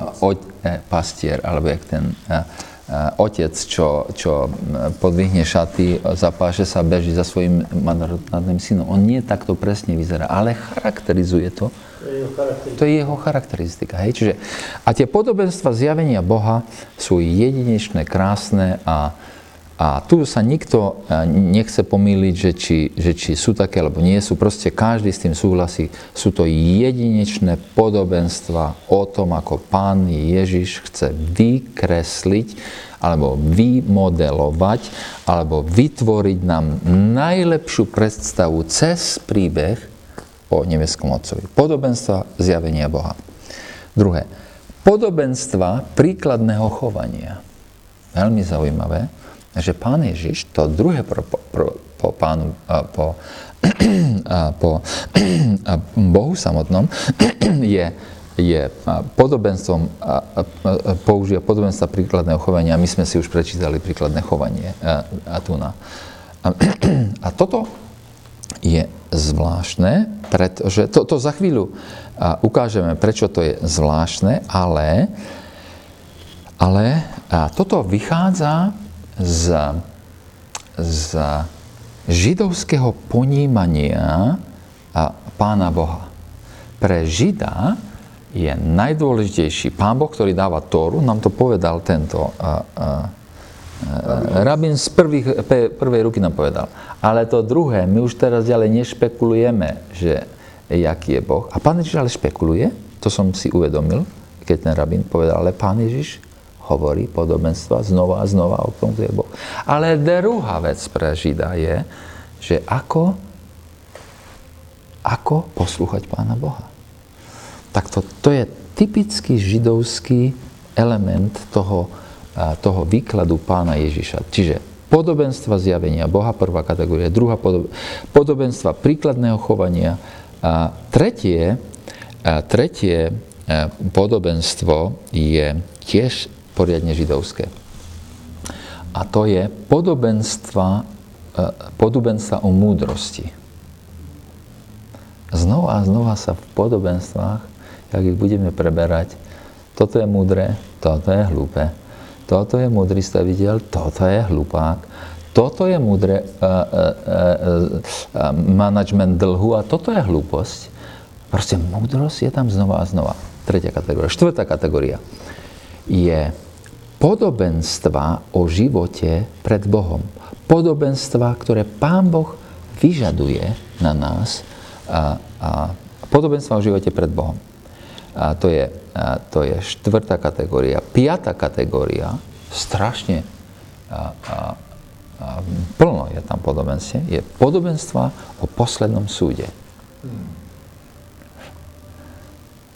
e, oď, e, pastier, alebo jak ten e, otec, čo, čo podvihne šaty, zapáše sa, beží za svojim mandatným synom. On nie takto presne vyzerá, ale charakterizuje to. To je jeho charakteristika. Hej? Čiže, a tie podobenstva zjavenia Boha sú jedinečné, krásne a, a tu sa nikto e, nechce pomýliť, že či, že či sú také alebo nie sú. Proste každý s tým súhlasí. Sú to jedinečné podobenstva o tom, ako pán Ježiš chce vykresliť alebo vymodelovať alebo vytvoriť nám najlepšiu predstavu cez príbeh o nebeskom Otcovi. Podobenstva zjavenia Boha. Druhé. Podobenstva príkladného chovania. Veľmi zaujímavé že pán Ježiš, to druhé pro, pro, po pánu, po, (clears throat) po (clears throat) Bohu samotnom (clears throat) je, je podobenstvom, používa podobenstva príkladného chovania. My sme si už prečítali príkladné chovanie a tu na. A toto je zvláštne, pretože to, to za chvíľu ukážeme, prečo to je zvláštne, ale, ale toto vychádza z, z židovského ponímania pána Boha. Pre Žida je najdôležitejší. Pán Boh, ktorý dáva Tóru, nám to povedal tento a, a, rabín z prvých, prvej ruky nám povedal. Ale to druhé, my už teraz ďalej nešpekulujeme, že jaký je Boh. A pán Ježiš ale špekuluje, to som si uvedomil, keď ten rabín povedal, ale pán Ježiš hovorí podobenstva znova a znova o tom, je Boh. Ale druhá vec pre Žida je, že ako, ako poslúchať Pána Boha. Tak to, to je typický židovský element toho, toho výkladu Pána Ježiša. Čiže podobenstva zjavenia Boha, prvá kategória, druhá podobenstva príkladného chovania, a tretie, a tretie podobenstvo je tiež poriadne židovské. A to je podobenstva, e, podobenstva o múdrosti. Znova a znova sa v podobenstvách, ak ich budeme preberať, toto je múdre, toto je hlúpe, toto je múdry staviteľ, toto je hlupák, toto je múdre uh, uh, uh, management dlhu a toto je hlúposť. Proste múdrosť je tam znova a znova. Tretia kategória. Štvrtá kategória je podobenstva o živote pred Bohom. Podobenstva, ktoré Pán Boh vyžaduje na nás. A, a podobenstva o živote pred Bohom. A to, je, a to je štvrtá kategória. Piatá kategória, strašne a, a, a plno je tam podobenstvo, je podobenstva o poslednom súde.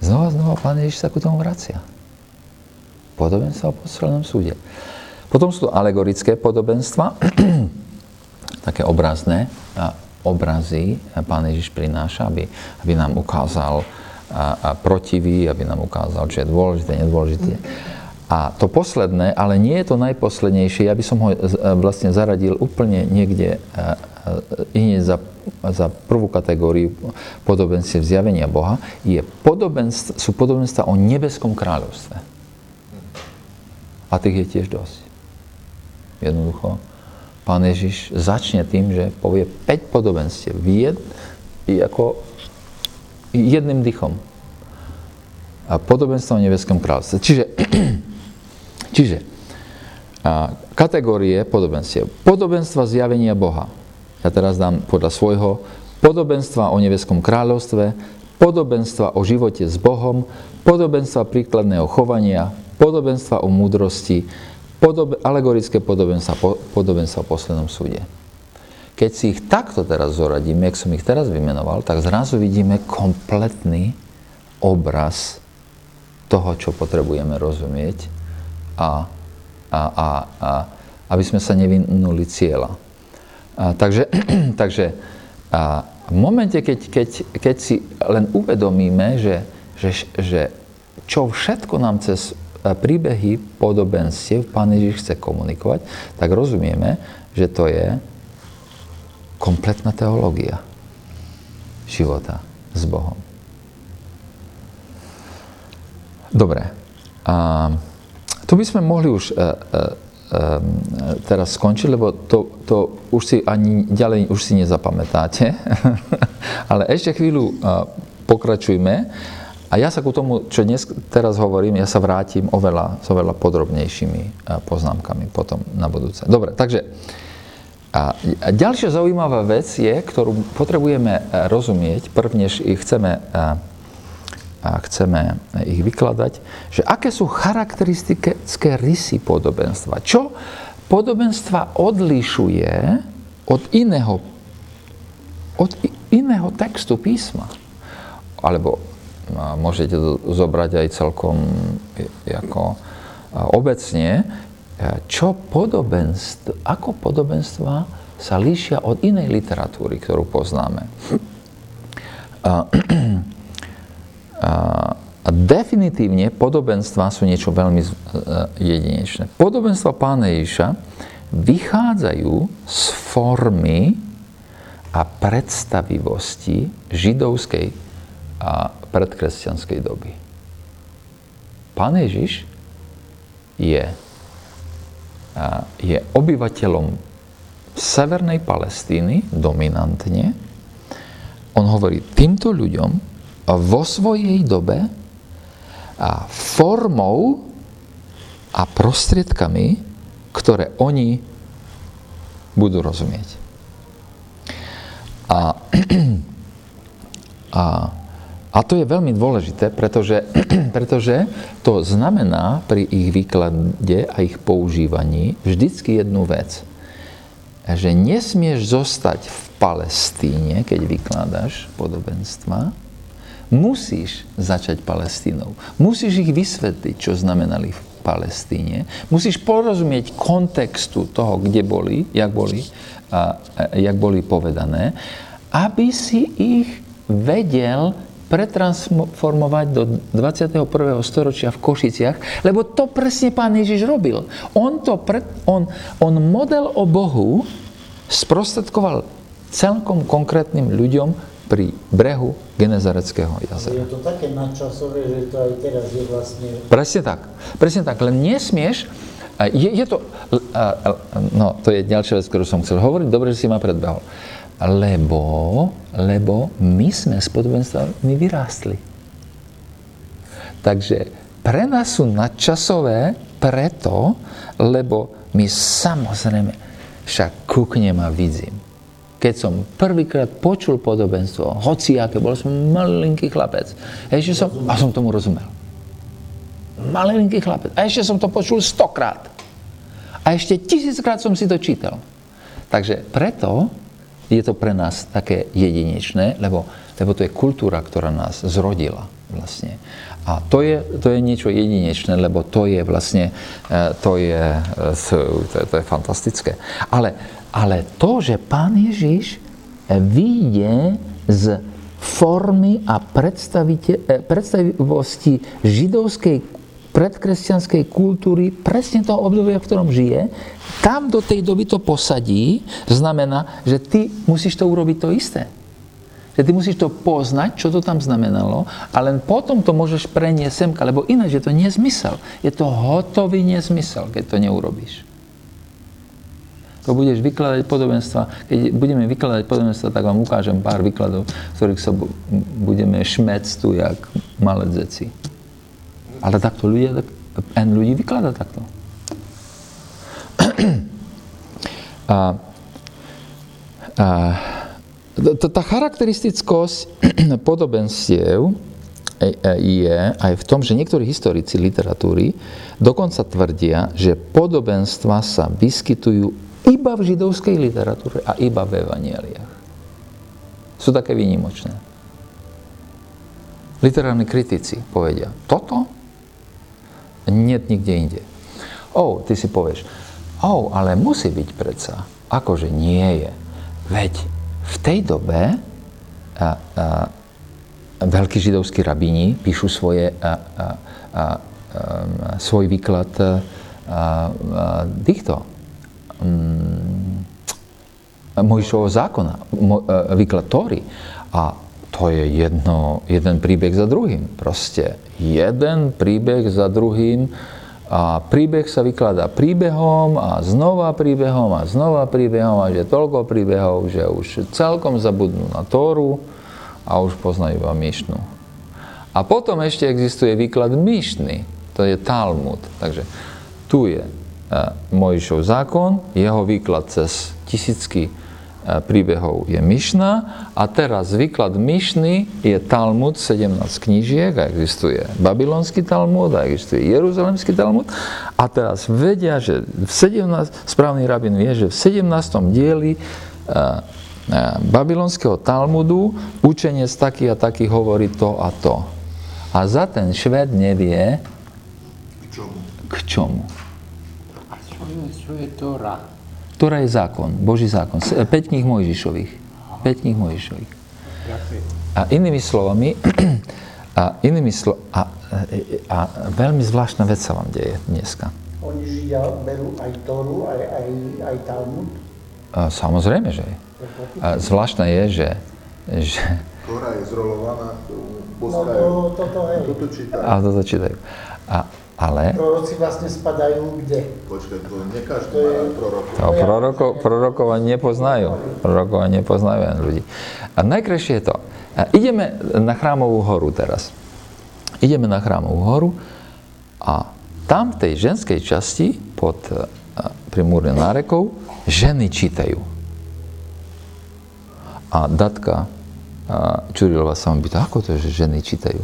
Znova, znova Pán Ježiš sa ku tomu vracia podobenstva o poslednom súde. Potom sú to alegorické podobenstva, (clears throat) také obrazné obrazy Pán Ježiš prináša, aby, aby nám ukázal a, a protivy, aby nám ukázal, čo je dôležité, nedôležité. A to posledné, ale nie je to najposlednejšie, ja by som ho vlastne zaradil úplne niekde hneď za, za prvú kategóriu podobenstiev zjavenia Boha, je podobenstva, sú podobenstva o nebeskom kráľovstve. A tých je tiež dosť. Jednoducho, pán Ježiš začne tým, že povie 5 podobenstiev. Jed, ako jedným dychom. A podobenstvo o nebeskom kráľovstve. Čiže, (clears throat) čiže a, kategórie podobenstiev. Podobenstva zjavenia Boha. Ja teraz dám podľa svojho podobenstva o nebeskom kráľovstve, podobenstva o živote s Bohom, podobenstva príkladného chovania, podobenstva o múdrosti, podob, alegorické podobenstva, po, podobenstva o poslednom súde. Keď si ich takto teraz zoradíme, jak som ich teraz vymenoval, tak zrazu vidíme kompletný obraz toho, čo potrebujeme rozumieť a, a, a, a aby sme sa nevinuli cieľa. A, takže (clears throat) takže a v momente, keď, keď, keď si len uvedomíme, že, že, že čo všetko nám cez príbehy podobenstiev Pán Ježiš chce komunikovať, tak rozumieme, že to je kompletná teológia života s Bohom. Dobre. A Tu by sme mohli už uh, uh, teraz skončiť, lebo to, to už si ani ďalej už si nezapamätáte. (laughs) Ale ešte chvíľu pokračujme. A ja sa ku tomu, čo dnes teraz hovorím, ja sa vrátim oveľa, s oveľa podrobnejšími poznámkami potom na budúce. Dobre, takže a ďalšia zaujímavá vec je, ktorú potrebujeme rozumieť, prvnež ich chceme a chceme ich vykladať, že aké sú charakteristické rysy podobenstva. Čo podobenstva odlišuje od iného, od iného textu písma. Alebo môžete to zobrať aj celkom ako obecne, čo podobenstvo, ako podobenstva sa líšia od inej literatúry, ktorú poznáme. A (clears throat) definitívne podobenstva sú niečo veľmi e, jedinečné. Podobenstva pána Ježiša vychádzajú z formy a predstavivosti židovskej a predkresťanskej doby. Pán Ježiš je, je obyvateľom severnej Palestíny dominantne. On hovorí týmto ľuďom, vo svojej dobe a formou a prostriedkami, ktoré oni budú rozumieť. A, (clears throat) a, a to je veľmi dôležité, pretože, (clears throat) pretože to znamená pri ich výklade a ich používaní vždycky jednu vec. Že nesmieš zostať v Palestíne, keď vykladáš podobenstva, musíš začať Palestínou. Musíš ich vysvetliť, čo znamenali v Palestíne. Musíš porozumieť kontextu toho, kde boli, jak boli, a, a, jak boli povedané, aby si ich vedel pretransformovať do 21. storočia v Košiciach, lebo to presne pán Ježiš robil. On, to pre, on, on model o Bohu sprostredkoval celkom konkrétnym ľuďom pri brehu Genezareckého jazera. Je to také nadčasové, že to aj teraz je vlastne... Presne tak. Presne tak. Len nesmieš... Je, je to... No, to je ďalšia vec, ktorú som chcel hovoriť. Dobre, že si ma predbehol. Lebo, lebo my sme s podobenstvami vyrástli. Takže pre nás sú nadčasové preto, lebo my samozrejme však kúknem a vidím keď som prvýkrát počul podobenstvo, hoci aké, bol som malinký chlapec. Ešte som, a som tomu rozumel. Malinký chlapec. A ešte som to počul stokrát. A ešte tisíckrát som si to čítal. Takže preto je to pre nás také jedinečné, lebo, lebo to je kultúra, ktorá nás zrodila vlastne. A to je, to je niečo jedinečné, lebo to je vlastne, e, to je, e, to je, to je fantastické. Ale ale to, že pán Ježiš vyjde z formy a eh, predstavivosti židovskej predkresťanskej kultúry, presne toho obdobia, v ktorom žije, tam do tej doby to posadí, znamená, že ty musíš to urobiť to isté. Že ty musíš to poznať, čo to tam znamenalo, a len potom to môžeš preniesť semka, lebo ináč je to nezmysel. Je to hotový nezmysel, keď to neurobíš to budeš vykladať podobenstva. Keď budeme vykladať podobenstva, tak vám ukážem pár výkladov, ktorých sa budeme šmec tu, jak malé deci. Ale takto ľudia, en ľudí vyklada takto. (clears throat) A, a, tá charakteristickosť (clears throat) podobenstiev e, e, je aj v tom, že niektorí historici literatúry dokonca tvrdia, že podobenstva sa vyskytujú iba v židovskej literatúre a iba v evanieliach. Sú také výnimočné. Literárni kritici povedia, toto nie nikde inde. O, ty si povieš, o, ale musí byť predsa. Akože nie je. Veď v tej dobe a, a, veľkí židovskí rabíni píšu svoje, a, a, a, a, svoj výklad a, a, týchto um, Mojšovho zákona, mo, uh, výklad Tóry. A to je jedno, jeden príbeh za druhým. Proste jeden príbeh za druhým. A, príbeh sa vykladá príbehom a znova príbehom a znova príbehom a že toľko príbehov, že už celkom zabudnú na Tóru a už poznajú iba Myšnu. A potom ešte existuje výklad Myšny, to je Talmud. Takže tu je Mojžišov zákon, jeho výklad cez tisícky príbehov je Myšna a teraz výklad Myšny je Talmud, 17 knížiek a existuje babylonský Talmud a existuje Jeruzalemský Talmud a teraz vedia, že v 17, správny rabin vie, že v 17. dieli babylonského Talmudu učenie z taký a taký hovorí to a to. A za ten šved nevie, K čomu? k čomu. A čo je, čo je Tóra? Tóra je zákon, Boží zákon. 5 kníh Mojžišových. 5 kníh Mojžišových. A inými slovami, (clears throat) a inými slo- a, a, veľmi zvláštna vec sa vám deje dneska. Oni Židia berú aj Toru, aj, aj, aj Talmud. A samozrejme, že je. A zvláštne je, že, že Tóra je zrolovaná, No boskajú. to, toto hej. Toto čítajú. a toto čítajú. A, ale Proroci vlastne spadajú kde? Počkaj, to nie každý má prorokov. to proroko, prorokov ani nepoznajú. Prorokov ani nepoznajú ani ľudí. A najkrajšie je to. A ideme na chrámovú horu teraz. Ideme na chrámovú horu a tam v tej ženskej časti pod a, pri múre nárekov ženy čítajú. A datka a Čurilová sa ma pýta, ako to, že ženy čítajú?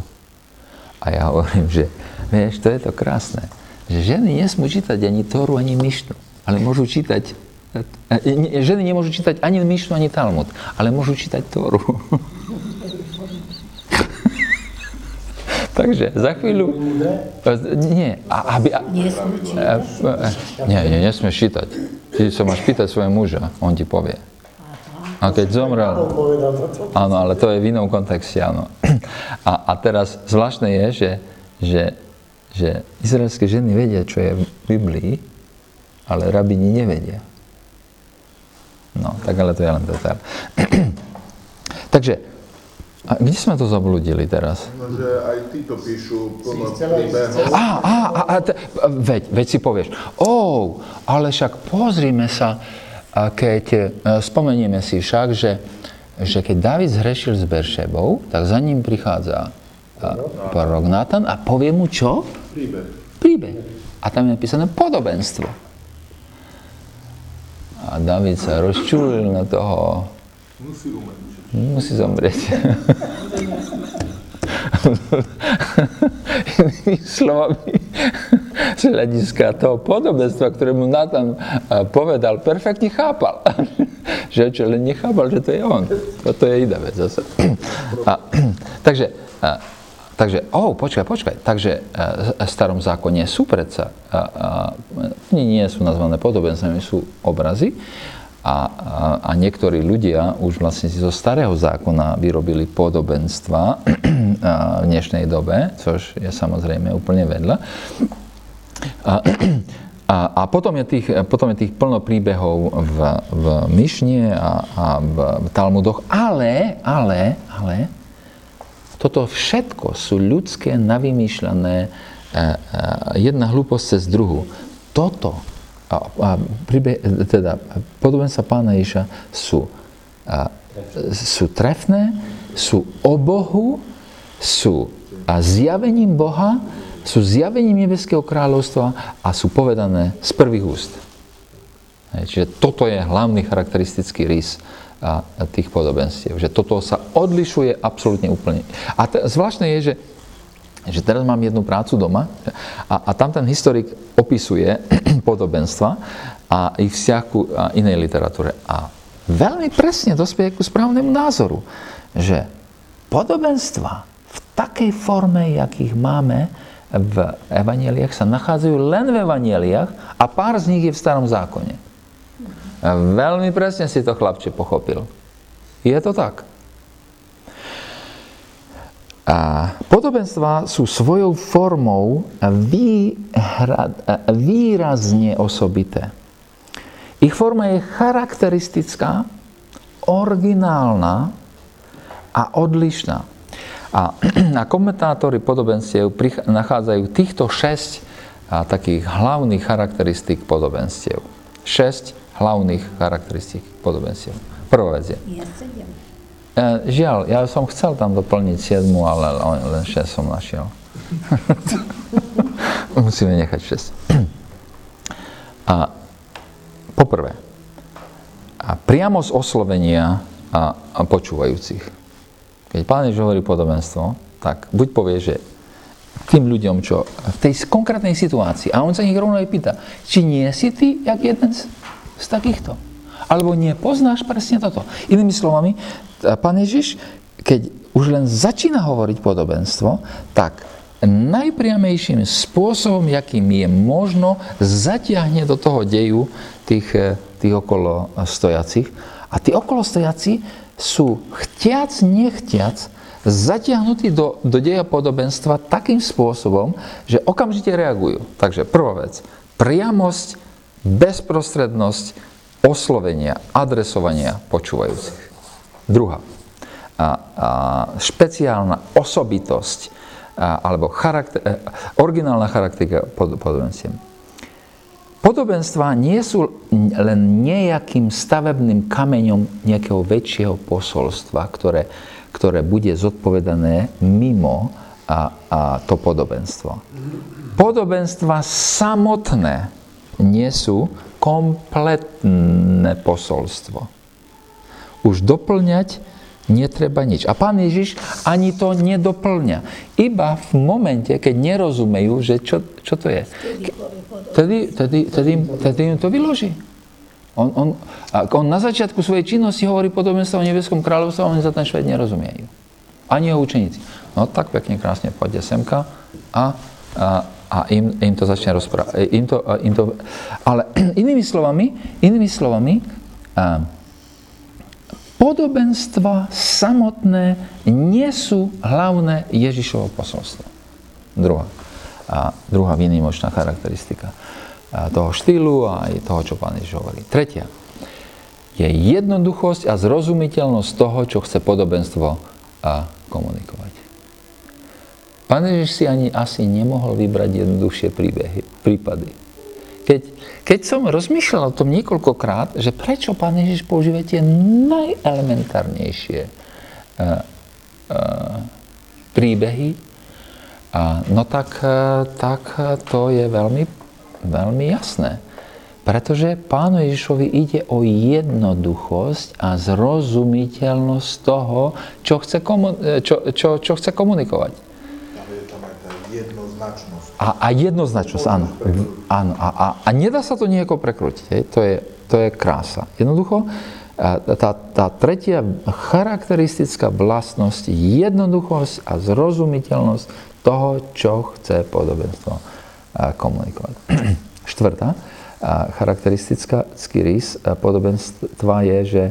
A ja hovorím, že vieš, to je to krásne, že ženy nesmú čítať ani Tóru, ani Myšnu, ale môžu čítať, e, e, ženy nemôžu čítať ani Myšnu, ani Talmud, ale môžu čítať Tóru. (laughs) Takže za chvíľu... E, Nie, a, aby... A, e, e, nie, nie, nesmieš čítať. Ty sa máš pýtať svojho muža, on ti povie. A keď zomrel... Áno, ale to je v inom kontexte, áno. (clears throat) A, a teraz zvláštne je, že, že, že izraelské ženy vedia, čo je v Biblii, ale rabini nevedia. No, tak ale to je len detail. (clears throat) Takže, a kde sme to zabludili teraz? No, že aj títo píšu plno príbehov. Á, á, á, veď, veď si povieš, ó, ale však pozrime sa, a keď, e, spomenieme si však, že, že keď David zhrešil s Beršebou, tak za ním prichádza a, prorok Natan a povie mu čo? Príbeh. Príbeh. A tam je napísané podobenstvo. A David sa rozčulil na toho, Musí umieť. musí zomrieť. (laughs) Inými (laughs) slovami, z hľadiska toho podobenstva, ktoré mu Natan a, povedal, perfektne chápal. (laughs) že čo, len nechápal, že to je on. Toto je iná vec zase. (clears throat) A, (clears throat) takže, a, takže, oh, počkaj, počkaj. Takže a, v starom zákone sú predsa, a, a, nie, nie sú nazvané podobenstvami, sú obrazy. A, a, a niektorí ľudia už vlastne si zo starého zákona vyrobili podobenstva (clears throat) v dnešnej dobe, což je samozrejme úplne vedľa. A, a, a potom, je tých, potom je tých plno príbehov v, v Myšne a, a v, v Talmudoch, ale, ale, ale, toto všetko sú ľudské, navymýšľané, e, e, jedna hlúposť cez druhú. Toto, a, a príbeh, teda podobenstva pána Iša sú, a, sú trefné, sú o Bohu, sú a zjavením Boha, sú zjavením Nebeského kráľovstva a sú povedané z prvých úst. Hej, Čiže toto je hlavný charakteristický rys a, a tých podobenstiev. Že toto sa odlišuje absolútne úplne. A t- zvláštne je, že, že teraz mám jednu prácu doma a, a tam ten historik opisuje (clears throat) podobenstva a ich vzťah ku inej literatúre. A veľmi presne dospieje ku správnemu názoru, že podobenstva v takej forme, jakých máme v evaneliách, sa nachádzajú len v evaneliách a pár z nich je v starom zákone. A veľmi presne si to chlapče pochopil. Je to tak. A podobenstva sú svojou formou výhra, výrazne osobité. Ich forma je charakteristická, originálna a odlišná. A, (clears throat) a komentátori podobenstiev nachádzajú týchto šesť a, takých hlavných charakteristík podobenstiev. Šesť hlavných charakteristík podobenstiev. Prvá vec je. E, žiaľ, ja som chcel tam doplniť siedmu, ale len šesť som našiel. (laughs) Musíme nechať šesť. A poprvé, a priamo z oslovenia a, a počúvajúcich. Keď Pán Ježiš hovorí podobenstvo, tak buď povie, že tým ľuďom, čo v tej konkrétnej situácii, a on sa ich rovno aj pýta, či nie si ty jak jeden z, z takýchto? Alebo nepoznáš presne toto? Inými slovami, Pán Ježiš, keď už len začína hovoriť podobenstvo, tak najpriamejším spôsobom, jakým je možno, zatiahne do toho deju tých, tých okolo stojacich. A tí okolo stojaci sú chtiac, nechtiac zatiahnutí do, do deja podobenstva takým spôsobom, že okamžite reagujú. Takže prvá vec, priamosť, bezprostrednosť oslovenia, adresovania počúvajúcich. Druhá, a, a, špeciálna osobitosť a, alebo charakter, e, originálna charakteristika pod, podobenstiev. Podobenstva nie sú len nejakým stavebným kameňom nejakého väčšieho posolstva, ktoré, ktoré bude zodpovedané mimo a, a to podobenstvo. Podobenstva samotné nie sú kompletné posolstvo. Už doplňať netreba nič. A pán Ježiš ani to nedoplňa. Iba v momente, keď nerozumejú, že čo, čo to je. Tedy, tedy, tedy, tedy im to vyloží. On, on, on na začiatku svojej činnosti hovorí podobenstvo o nebeskom kráľovstve oni za ten šved nerozumiejú. Ani jeho učeníci. No tak pekne, krásne, poďte semka a, a, a im, im to začne rozprávať. Im to, im to, ale (clears throat) inými slovami, inými slovami, a, Podobenstva samotné nie sú hlavné Ježišovo posolstvo. Druhá, a druhá výnimočná charakteristika toho štýlu a aj toho, čo pán Ježiš hovorí. Tretia je jednoduchosť a zrozumiteľnosť toho, čo chce podobenstvo komunikovať. Pán Ježiš si ani asi nemohol vybrať jednoduchšie príbehy, prípady. Keď, keď som rozmýšľal o tom niekoľkokrát, že prečo Pán Ježiš používa tie najelementárnejšie uh, uh, príbehy, uh, no tak, uh, tak to je veľmi, veľmi jasné. Pretože Pánu Ježišovi ide o jednoduchosť a zrozumiteľnosť toho, čo chce, komu- čo, čo, čo chce komunikovať. Tam je tam aj tá jednoznačnosť. A, a jednoznačnosť, áno. áno a, a, a nedá sa to nejako prekrútiť. Hej? To, je, to je krása. Jednoducho, tá, tá tretia charakteristická vlastnosť, jednoduchosť a zrozumiteľnosť toho, čo chce podobenstvo komunikovať. (clears throat) Štvrtá charakteristická rys podobenstva je, že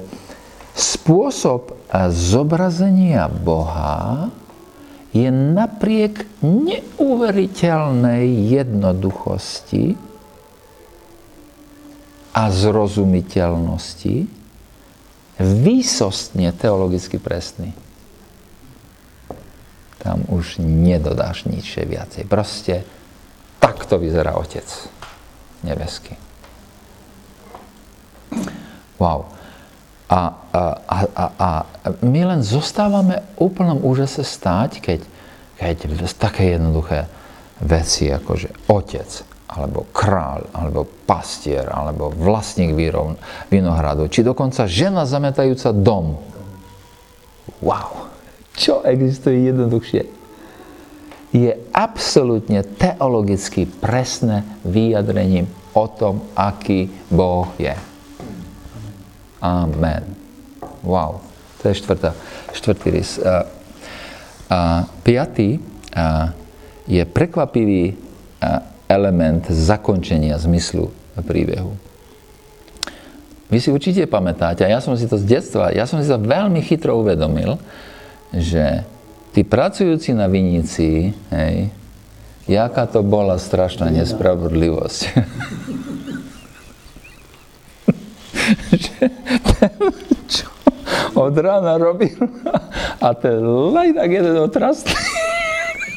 spôsob zobrazenia Boha je napriek neuveriteľnej jednoduchosti a zrozumiteľnosti výsostne teologicky presný. Tam už nedodáš nič viacej. Proste takto vyzerá Otec nebeský. Wow. A, a, a, a my len zostávame úplnom úžase stáť, keď, keď také jednoduché veci, ako že otec, alebo kráľ, alebo pastier, alebo vlastník vinohradu, či dokonca žena zametajúca dom. Wow! Čo existuje jednoduchšie? Je absolútne teologicky presné vyjadrením o tom, aký Boh je. Amen. Wow. To je štvrtá, štvrtý rys. A, a piatý a, je prekvapivý a, element zakončenia zmyslu príbehu. Vy si určite pamätáte, a ja som si to z detstva, ja som si to veľmi chytro uvedomil, že tí pracujúci na vinici, hej, jaká to bola strašná nespravodlivosť. (laughs) (laughs) že ten, čo od rána robil a ten laj tak jeden otrastlý.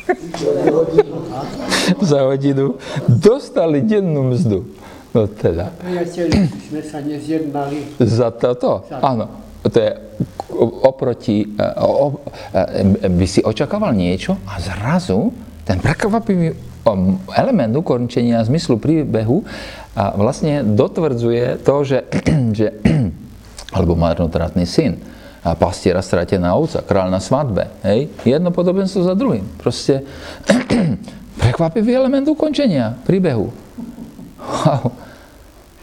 (laughs) za hodinu dostali dennú mzdu. No teda, Priateľi, sme sa nezjednali. za toto? Áno. To je oproti, e, o, e, by si očakával niečo a zrazu ten prekvapivý element ukončenia zmyslu príbehu a vlastne dotvrdzuje to, že, (clears throat) že (clears throat) alebo marnotratný syn, a pastiera stratená ovca, kráľ na svadbe. Hej? Jedno podobenstvo za druhým. Proste (clears throat) prekvapivý element ukončenia príbehu. Wow.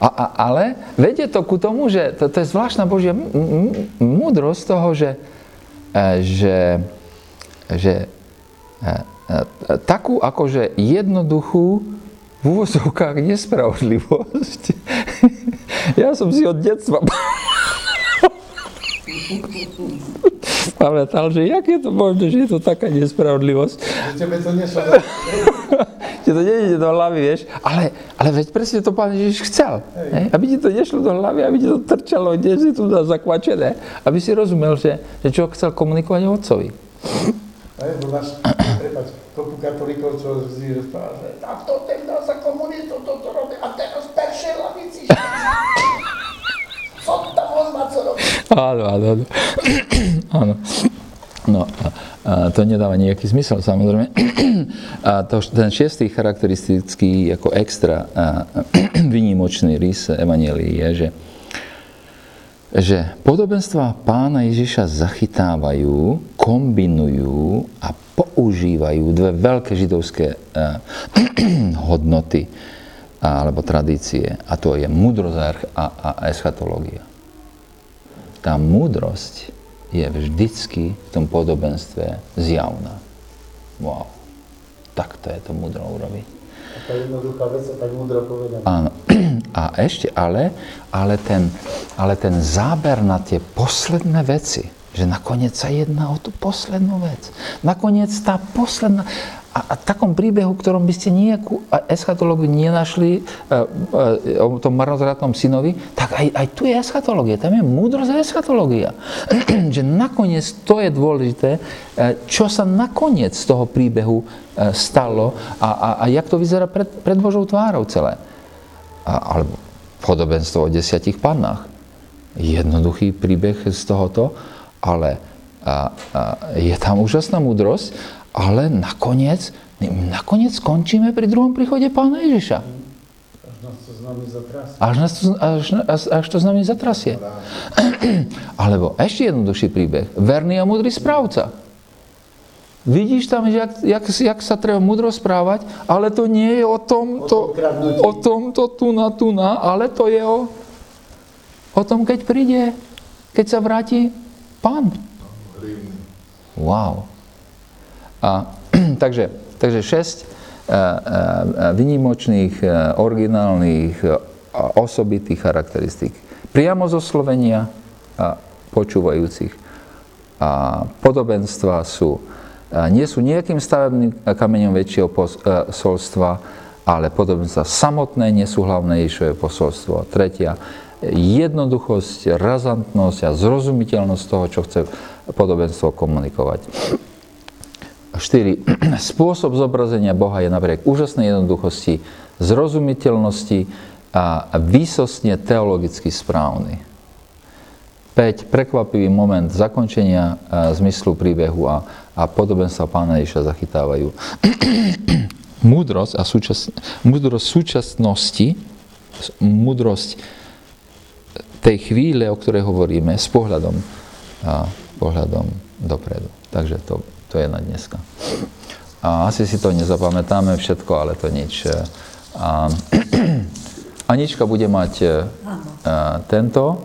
A, a, ale vedie to ku tomu, že to, to je zvláštna Božia múdrosť toho, že, e, že, že e, takú akože jednoduchú v úvozovkách nespravodlivosť. (laughs) Ja som si od detstva (laughs) pamätal, že jak je to možné, že je to taká nespravodlivosť. Že tebe to nešlo. (laughs) Ti to nejde do hlavy, vieš, ale, ale veď presne to pán Ježiš chcel. Hej. Aby ti to nešlo do hlavy, aby ti to trčalo, kde si tu zakvačené, aby si rozumel, že, že čo chcel komunikovať otcovi. Hej, bo prepáč, kopu katolíkov, čo vždy rozpráva, že takto teda sa komunistov toto robí a teraz v peršej lavici. Co tam on má co robiť? Áno, áno, áno. áno. No, a, a to nedáva nejaký zmysel, samozrejme. A to, ten šiestý charakteristický, ako extra a, vynimočný rys Evangelii je, že, že podobenstva pána Ježiša zachytávajú, kombinujú a používajú dve veľké židovské (clears throat) a, hodnoty alebo tradície. A to je múdrosť a, a eschatológia. Tá múdrosť je vždycky v tom podobenstve zjavná. Wow. Tak to je to múdro urobiť. Jednoduchá vec a tak múdro povedaná. Áno. (clears throat) A ešte ale, ale ten, ale ten záber na tie posledné veci, že nakoniec sa jedná o tú poslednú vec. Nakoniec tá posledná... A, a takom príbehu, ktorom by ste nejakú eschatológiu nenašli e, e, o tom marnotratnom synovi, tak aj, aj tu je eschatológia. Tam je múdrosť a eschatológia. (clears throat) že nakoniec to je dôležité, e, čo sa nakoniec z toho príbehu stalo a, a, a jak to vyzerá pred, pred Božou tvárou celé. A, alebo podobenstvo o desiatich pannách. Jednoduchý príbeh z tohoto, ale a, a, je tam úžasná múdrosť, ale nakoniec, nakoniec skončíme pri druhom príchode Pána Ježiša. Až nás to s nami zatrasie. Až, nás to, až, až, až to s nami zatrasie. (clears throat) Alebo ešte jednoduchší príbeh. Verný a múdry správca. Vidíš tam, že jak, jak, jak sa treba múdro správať, ale to nie je o tom, to, tom kradnutí. o tom, to tu na, tu na, ale to je o, o tom, keď príde, keď sa vráti pán. Wow. A, (clears throat) takže, takže šesť a, a, a, vynimočných, originálnych, osobitých charakteristík. Priamo zo slovenia počúvajúcich. A podobenstva sú, nie sú nejakým stavebným kameňom väčšieho posolstva, ale podobenstva samotné nie sú hlavné Ježišové posolstvo. Tretia, jednoduchosť, razantnosť a zrozumiteľnosť toho, čo chce podobenstvo komunikovať. 4. (clears throat) Spôsob zobrazenia Boha je napriek úžasnej jednoduchosti, zrozumiteľnosti a výsostne teologicky správny. 5. Prekvapivý moment zakončenia zmyslu príbehu a, a podobenstva pána Ježiša zachytávajú. (clears throat) múdrosť a súčas, múdrosť súčasnosti, múdrosť tej chvíle, o ktorej hovoríme, s pohľadom, a, pohľadom dopredu. Takže to to je na dneska. A asi si to nezapamätáme všetko, ale to nič. A (clears throat) Anička bude mať a, tento